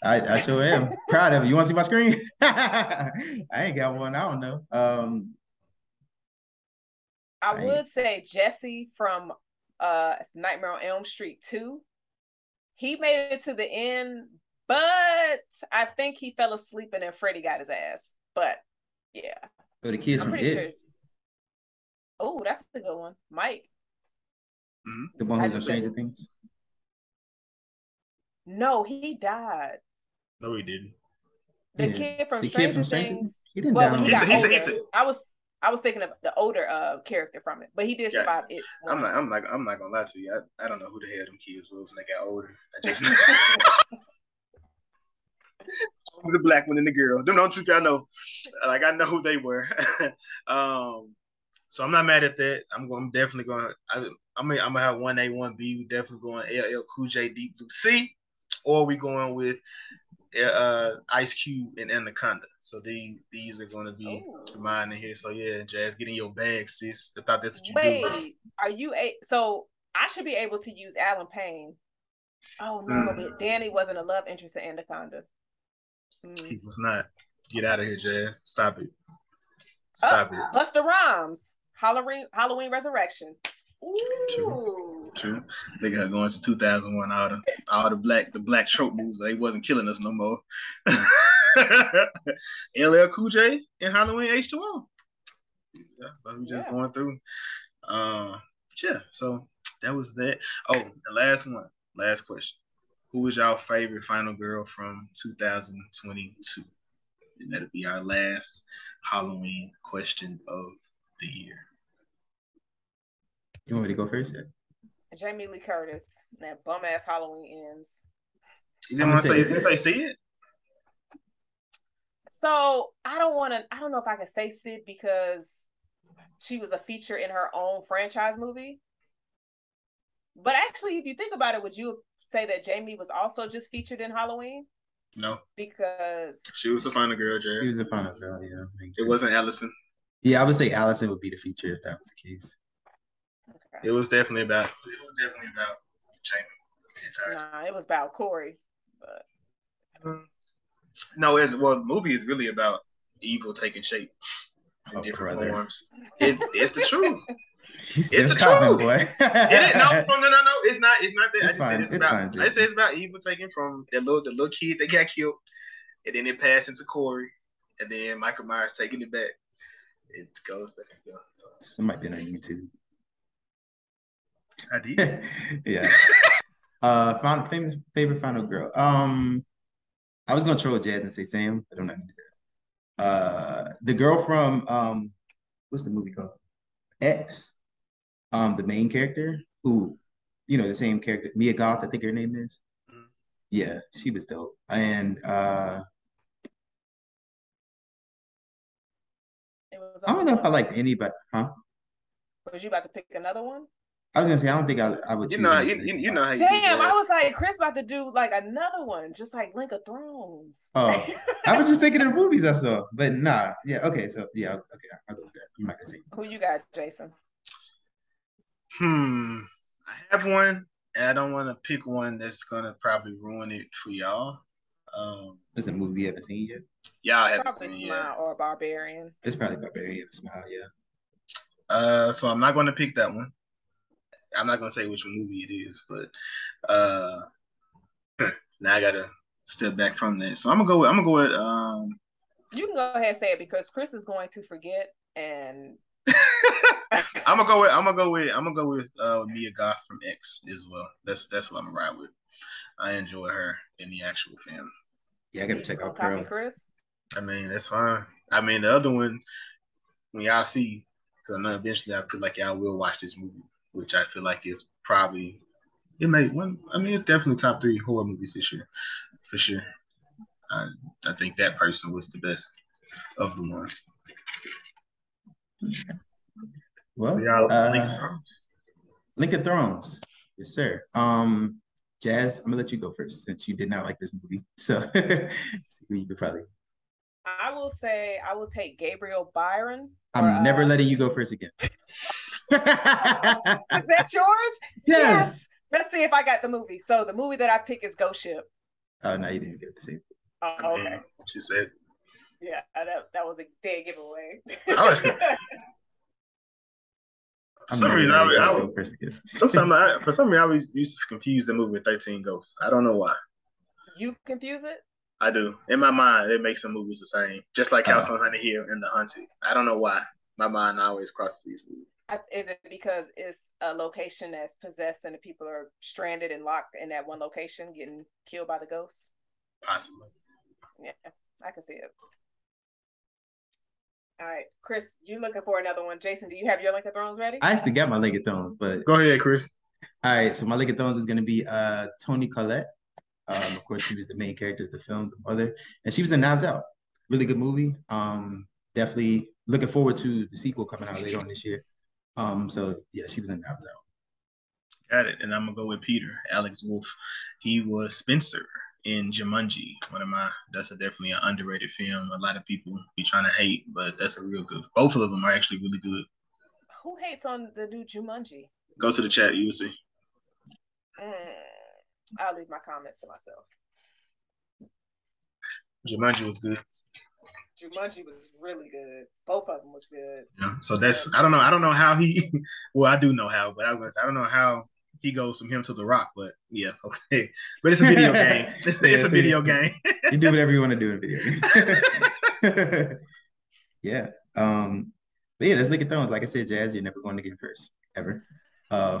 [SPEAKER 3] I, I sure am proud of it. You want to see my screen? I ain't got one. I don't know. Um,
[SPEAKER 1] I, I would say Jesse from uh Nightmare on Elm Street 2. He made it to the end, but I think he fell asleep and then Freddy got his ass. But yeah.
[SPEAKER 3] Oh, the kids I'm pretty sure.
[SPEAKER 1] Oh, that's a good one. Mike.
[SPEAKER 3] Mm-hmm. The one who's in Stranger Things?
[SPEAKER 1] No, he died.
[SPEAKER 2] No, he didn't.
[SPEAKER 1] The yeah. kid from the Stranger kid from Stranger Things. He didn't well, die. When he got he's older, a, he's a, I was I was thinking of the older uh character from it, but he did survive it.
[SPEAKER 2] I'm not. I'm not. I'm not gonna lie to you. I, I don't know who the hell them kids was when they got older. I just. was the black one and the girl. Them don't two I know. Like I know who they were. um, so I'm not mad at that. I'm going. I'm definitely going. I, I'm. Gonna, I'm gonna have one A, one B. We definitely going LL Cool J, Deep Blue Sea, or we going with uh, Ice Cube and Anaconda. So these these are going to be Ooh. mine in here. So yeah, Jazz, get in your bag, sis. I thought that's what you
[SPEAKER 1] Wait, do. are you a so I should be able to use Allen Payne. Oh no, mm. but Danny wasn't a love interest in Anaconda.
[SPEAKER 2] Mm. He was not. Get out of here, Jazz. Stop it. Stop
[SPEAKER 1] oh, it. Busta Rhymes. Halloween Halloween Resurrection.
[SPEAKER 2] True. True. They got going to 2001. All the all the black the black trope moves. They wasn't killing us no more. LL Cool J and Halloween H2O. Yeah, but we just yeah. going through. Uh, yeah. So that was that. Oh, the last one. Last question. Who was y'all favorite final girl from 2022? And that'll be our last Halloween question of the year.
[SPEAKER 3] You want me to go first?
[SPEAKER 1] Jamie Lee Curtis. That bum ass Halloween ends.
[SPEAKER 2] You didn't want to say, didn't say see it?
[SPEAKER 1] So I don't want to. I don't know if I can say Sid because she was a feature in her own franchise movie. But actually, if you think about it, would you say that Jamie was also just featured in Halloween?
[SPEAKER 2] No,
[SPEAKER 1] because
[SPEAKER 2] she was the final girl. Jazz.
[SPEAKER 3] She was the final girl. Yeah,
[SPEAKER 2] it wasn't Allyson.
[SPEAKER 3] Yeah, I would say Allyson would be the feature if that was the case.
[SPEAKER 2] It was definitely about. It was definitely about Jamie.
[SPEAKER 1] Nah, it was about Corey. But
[SPEAKER 2] mm. no, it's well, the movie is really about evil taking shape in oh, different brother. forms. It, it's the truth.
[SPEAKER 3] He's it's the truth, boy.
[SPEAKER 2] it is, no, no, no, no. It's not. It's not that. It's I just fine. it's, it's about. Fine, I say it's about evil taking from the little, the little kid that got killed, and then it passed into Corey, and then Michael Myers taking it back. It goes back. You know,
[SPEAKER 3] so. It might be on YouTube.
[SPEAKER 2] I did.
[SPEAKER 3] yeah. uh, found famous favorite final girl. Um, I was gonna troll Jazz and say Sam, but I'm not gonna do that. Uh, the girl from um, what's the movie called? X. Um, the main character who, you know, the same character, Mia Goth, I think her name is. Mm-hmm. Yeah, she was dope. And uh, I don't know if I like anybody, huh?
[SPEAKER 1] Was you about to pick another one?
[SPEAKER 3] I was gonna say I don't think I, I would.
[SPEAKER 2] You know, you, you, you know how.
[SPEAKER 1] Damn, I was like Kris about to do like another one, just like Link of Thrones.
[SPEAKER 3] Oh, I was just thinking of the movies I saw, but nah, yeah, okay, so yeah, okay, I'll go with that. I'm not gonna say.
[SPEAKER 1] Who you got, Jason?
[SPEAKER 2] Hmm, I have one, and I don't want to pick one that's gonna probably ruin it for y'all. Um,
[SPEAKER 3] is a movie you haven't seen yet?
[SPEAKER 2] Y'all haven't
[SPEAKER 1] probably
[SPEAKER 2] seen
[SPEAKER 1] Smile
[SPEAKER 2] yet.
[SPEAKER 1] or Barbarian.
[SPEAKER 3] It's probably Barbarian Smile, yeah.
[SPEAKER 2] Uh, so I'm not going to pick that one. I'm not gonna say which movie it is, but uh, now I gotta step back from that. So I'm gonna go. With, I'm gonna go with. Um,
[SPEAKER 1] you can go ahead and say it because Kris is going to forget, and
[SPEAKER 2] I'm gonna go with. I'm gonna go with. I'm gonna go with uh, Mia Goth from X as well. That's that's what I'm gonna ride with. I enjoy her in the actual film.
[SPEAKER 3] Yeah, I gotta check out Pearl.
[SPEAKER 1] Kris.
[SPEAKER 2] I mean, that's fine. I mean, the other one, when y'all see, because I know eventually I feel like y'all will watch this movie which I feel like is probably it may one. I mean, it's definitely top three horror movies this year, for sure. I I think that person was the best of the ones.
[SPEAKER 3] Well, so uh, Link, of Thrones. Link of Thrones, yes, sir. Um, Jazz, I'm gonna let you go first since you did not like this movie. So, so you could probably.
[SPEAKER 1] I will say I will take Gabriel Byrne.
[SPEAKER 3] I'm or, never uh, letting you go first again.
[SPEAKER 1] Is that yours?
[SPEAKER 3] Yes. yes.
[SPEAKER 1] Let's see if I got the movie. So the movie that I pick is Ghost Ship.
[SPEAKER 3] Oh no, you didn't get the same.
[SPEAKER 1] Oh, okay.
[SPEAKER 2] She said.
[SPEAKER 1] Yeah, that, that was a dead giveaway.
[SPEAKER 2] For some reason, I, I, sometimes I, for some reason, I always used to confuse the movie with Thirteen Ghosts. I don't know why.
[SPEAKER 1] You confuse it?
[SPEAKER 2] I do. In my mind, it makes the movies the same. Just like House uh, on Haunted Hill and The Hunted. I don't know why. My mind always crosses these movies.
[SPEAKER 1] Is it because it's a location that's possessed and the people are stranded and locked in that one location, getting killed by the ghosts?
[SPEAKER 2] Possibly.
[SPEAKER 1] Yeah, I can see it. All right, Kris, you looking for another one? Jason, do you have your Link of Thrones ready?
[SPEAKER 3] I actually got my Link of Thrones, but
[SPEAKER 2] go ahead, Kris.
[SPEAKER 3] All right, so my Link of Thrones is going to be uh Toni Collette. Um, of course, she was the main character of the film, the mother, and she was in Knives Out. Really good movie. Um, definitely looking forward to the sequel coming out later on this year. Um, so yeah, she was in Knives Out.
[SPEAKER 2] Got it. And I'm gonna go with Peter, Alex Wolff. He was Spencer in Jumanji. One of my that's a definitely an underrated film. A lot of people be trying to hate, but that's a real good. Both of them are actually really good.
[SPEAKER 1] Who hates on the new Jumanji?
[SPEAKER 2] Go to the chat, you will see.
[SPEAKER 1] Mm, I'll leave my comments to myself.
[SPEAKER 2] Jumanji was good.
[SPEAKER 1] Jumanji was really good. Both of them was good.
[SPEAKER 2] Yeah. So that's I don't know. I don't know how he. Well, I do know how, but I was I don't know how he goes from him to the Rock. But yeah, okay. But it's a video game. It's, yeah, it's a video game.
[SPEAKER 3] you do whatever you want to do in a video game. yeah. Um. But yeah, let's look at those. Like I said, Jazz, you're never going to get first ever. Uh,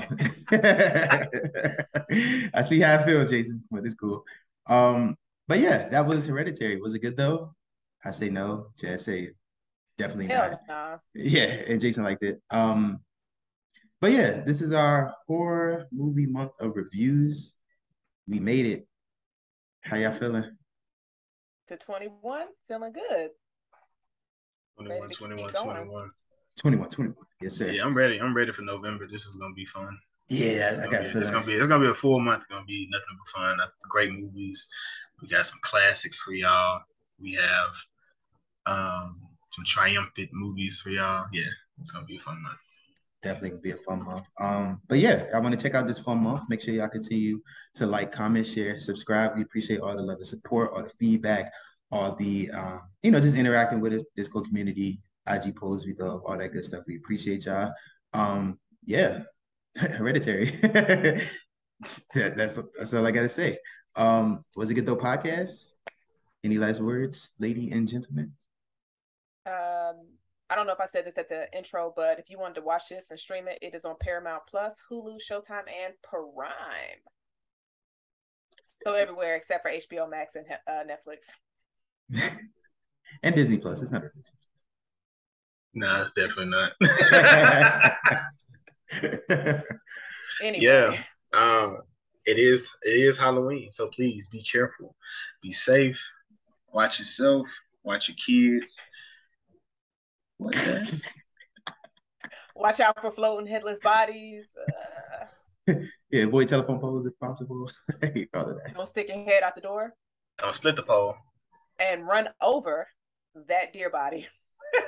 [SPEAKER 3] I see how I feel, Jason, but it's cool. Um, but yeah, that was hereditary. Was it good though? I say no. Jazz say definitely Hell not. Nah. Yeah, and Jason liked it. Um, but yeah, this is our horror movie month of reviews. We made it. How y'all feeling?
[SPEAKER 1] To 21, feeling good.
[SPEAKER 2] 21, 21, 21.
[SPEAKER 3] 21, 21. Yes, sir.
[SPEAKER 2] Yeah, I'm ready. I'm ready for November. This is gonna be fun.
[SPEAKER 3] Yeah, I got
[SPEAKER 2] be, it's gonna be it's gonna be a full month. It's gonna be nothing but fun. Great movies. We got some classics for y'all. We have um some triumphant movies for y'all. Yeah, it's gonna be a fun month.
[SPEAKER 3] Definitely gonna be a fun month. Um, but yeah, I want to check out this fun month. Make sure y'all continue to like, comment, share, subscribe. We appreciate all the love and support, all the feedback, all the um, you know, just interacting with us, Discord community, IG posts, we love all that good stuff. We appreciate y'all. Um, yeah, hereditary. that, that's that's all I gotta say. Um, was it good though podcast? Any last words, lady and gentlemen?
[SPEAKER 1] Um, I don't know if I said this at the intro, but if you wanted to watch this and stream it, it is on Paramount Plus, Hulu, Showtime, and Prime. So everywhere except for HBO Max and uh, Netflix.
[SPEAKER 3] and Disney Plus. It's not Disney Plus.
[SPEAKER 2] No, it's definitely
[SPEAKER 1] not. anyway.
[SPEAKER 2] Yeah. Um, it is it is Halloween, so please be careful, be safe, watch yourself, watch your kids.
[SPEAKER 1] Watch out for floating headless bodies.
[SPEAKER 3] Uh, yeah, avoid telephone poles if possible.
[SPEAKER 1] Don't stick your head out the door.
[SPEAKER 2] Don't split the pole.
[SPEAKER 1] And run over that deer body.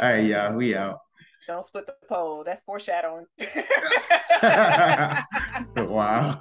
[SPEAKER 3] All right, y'all. We out.
[SPEAKER 1] Don't split the pole. That's foreshadowing.
[SPEAKER 3] wow.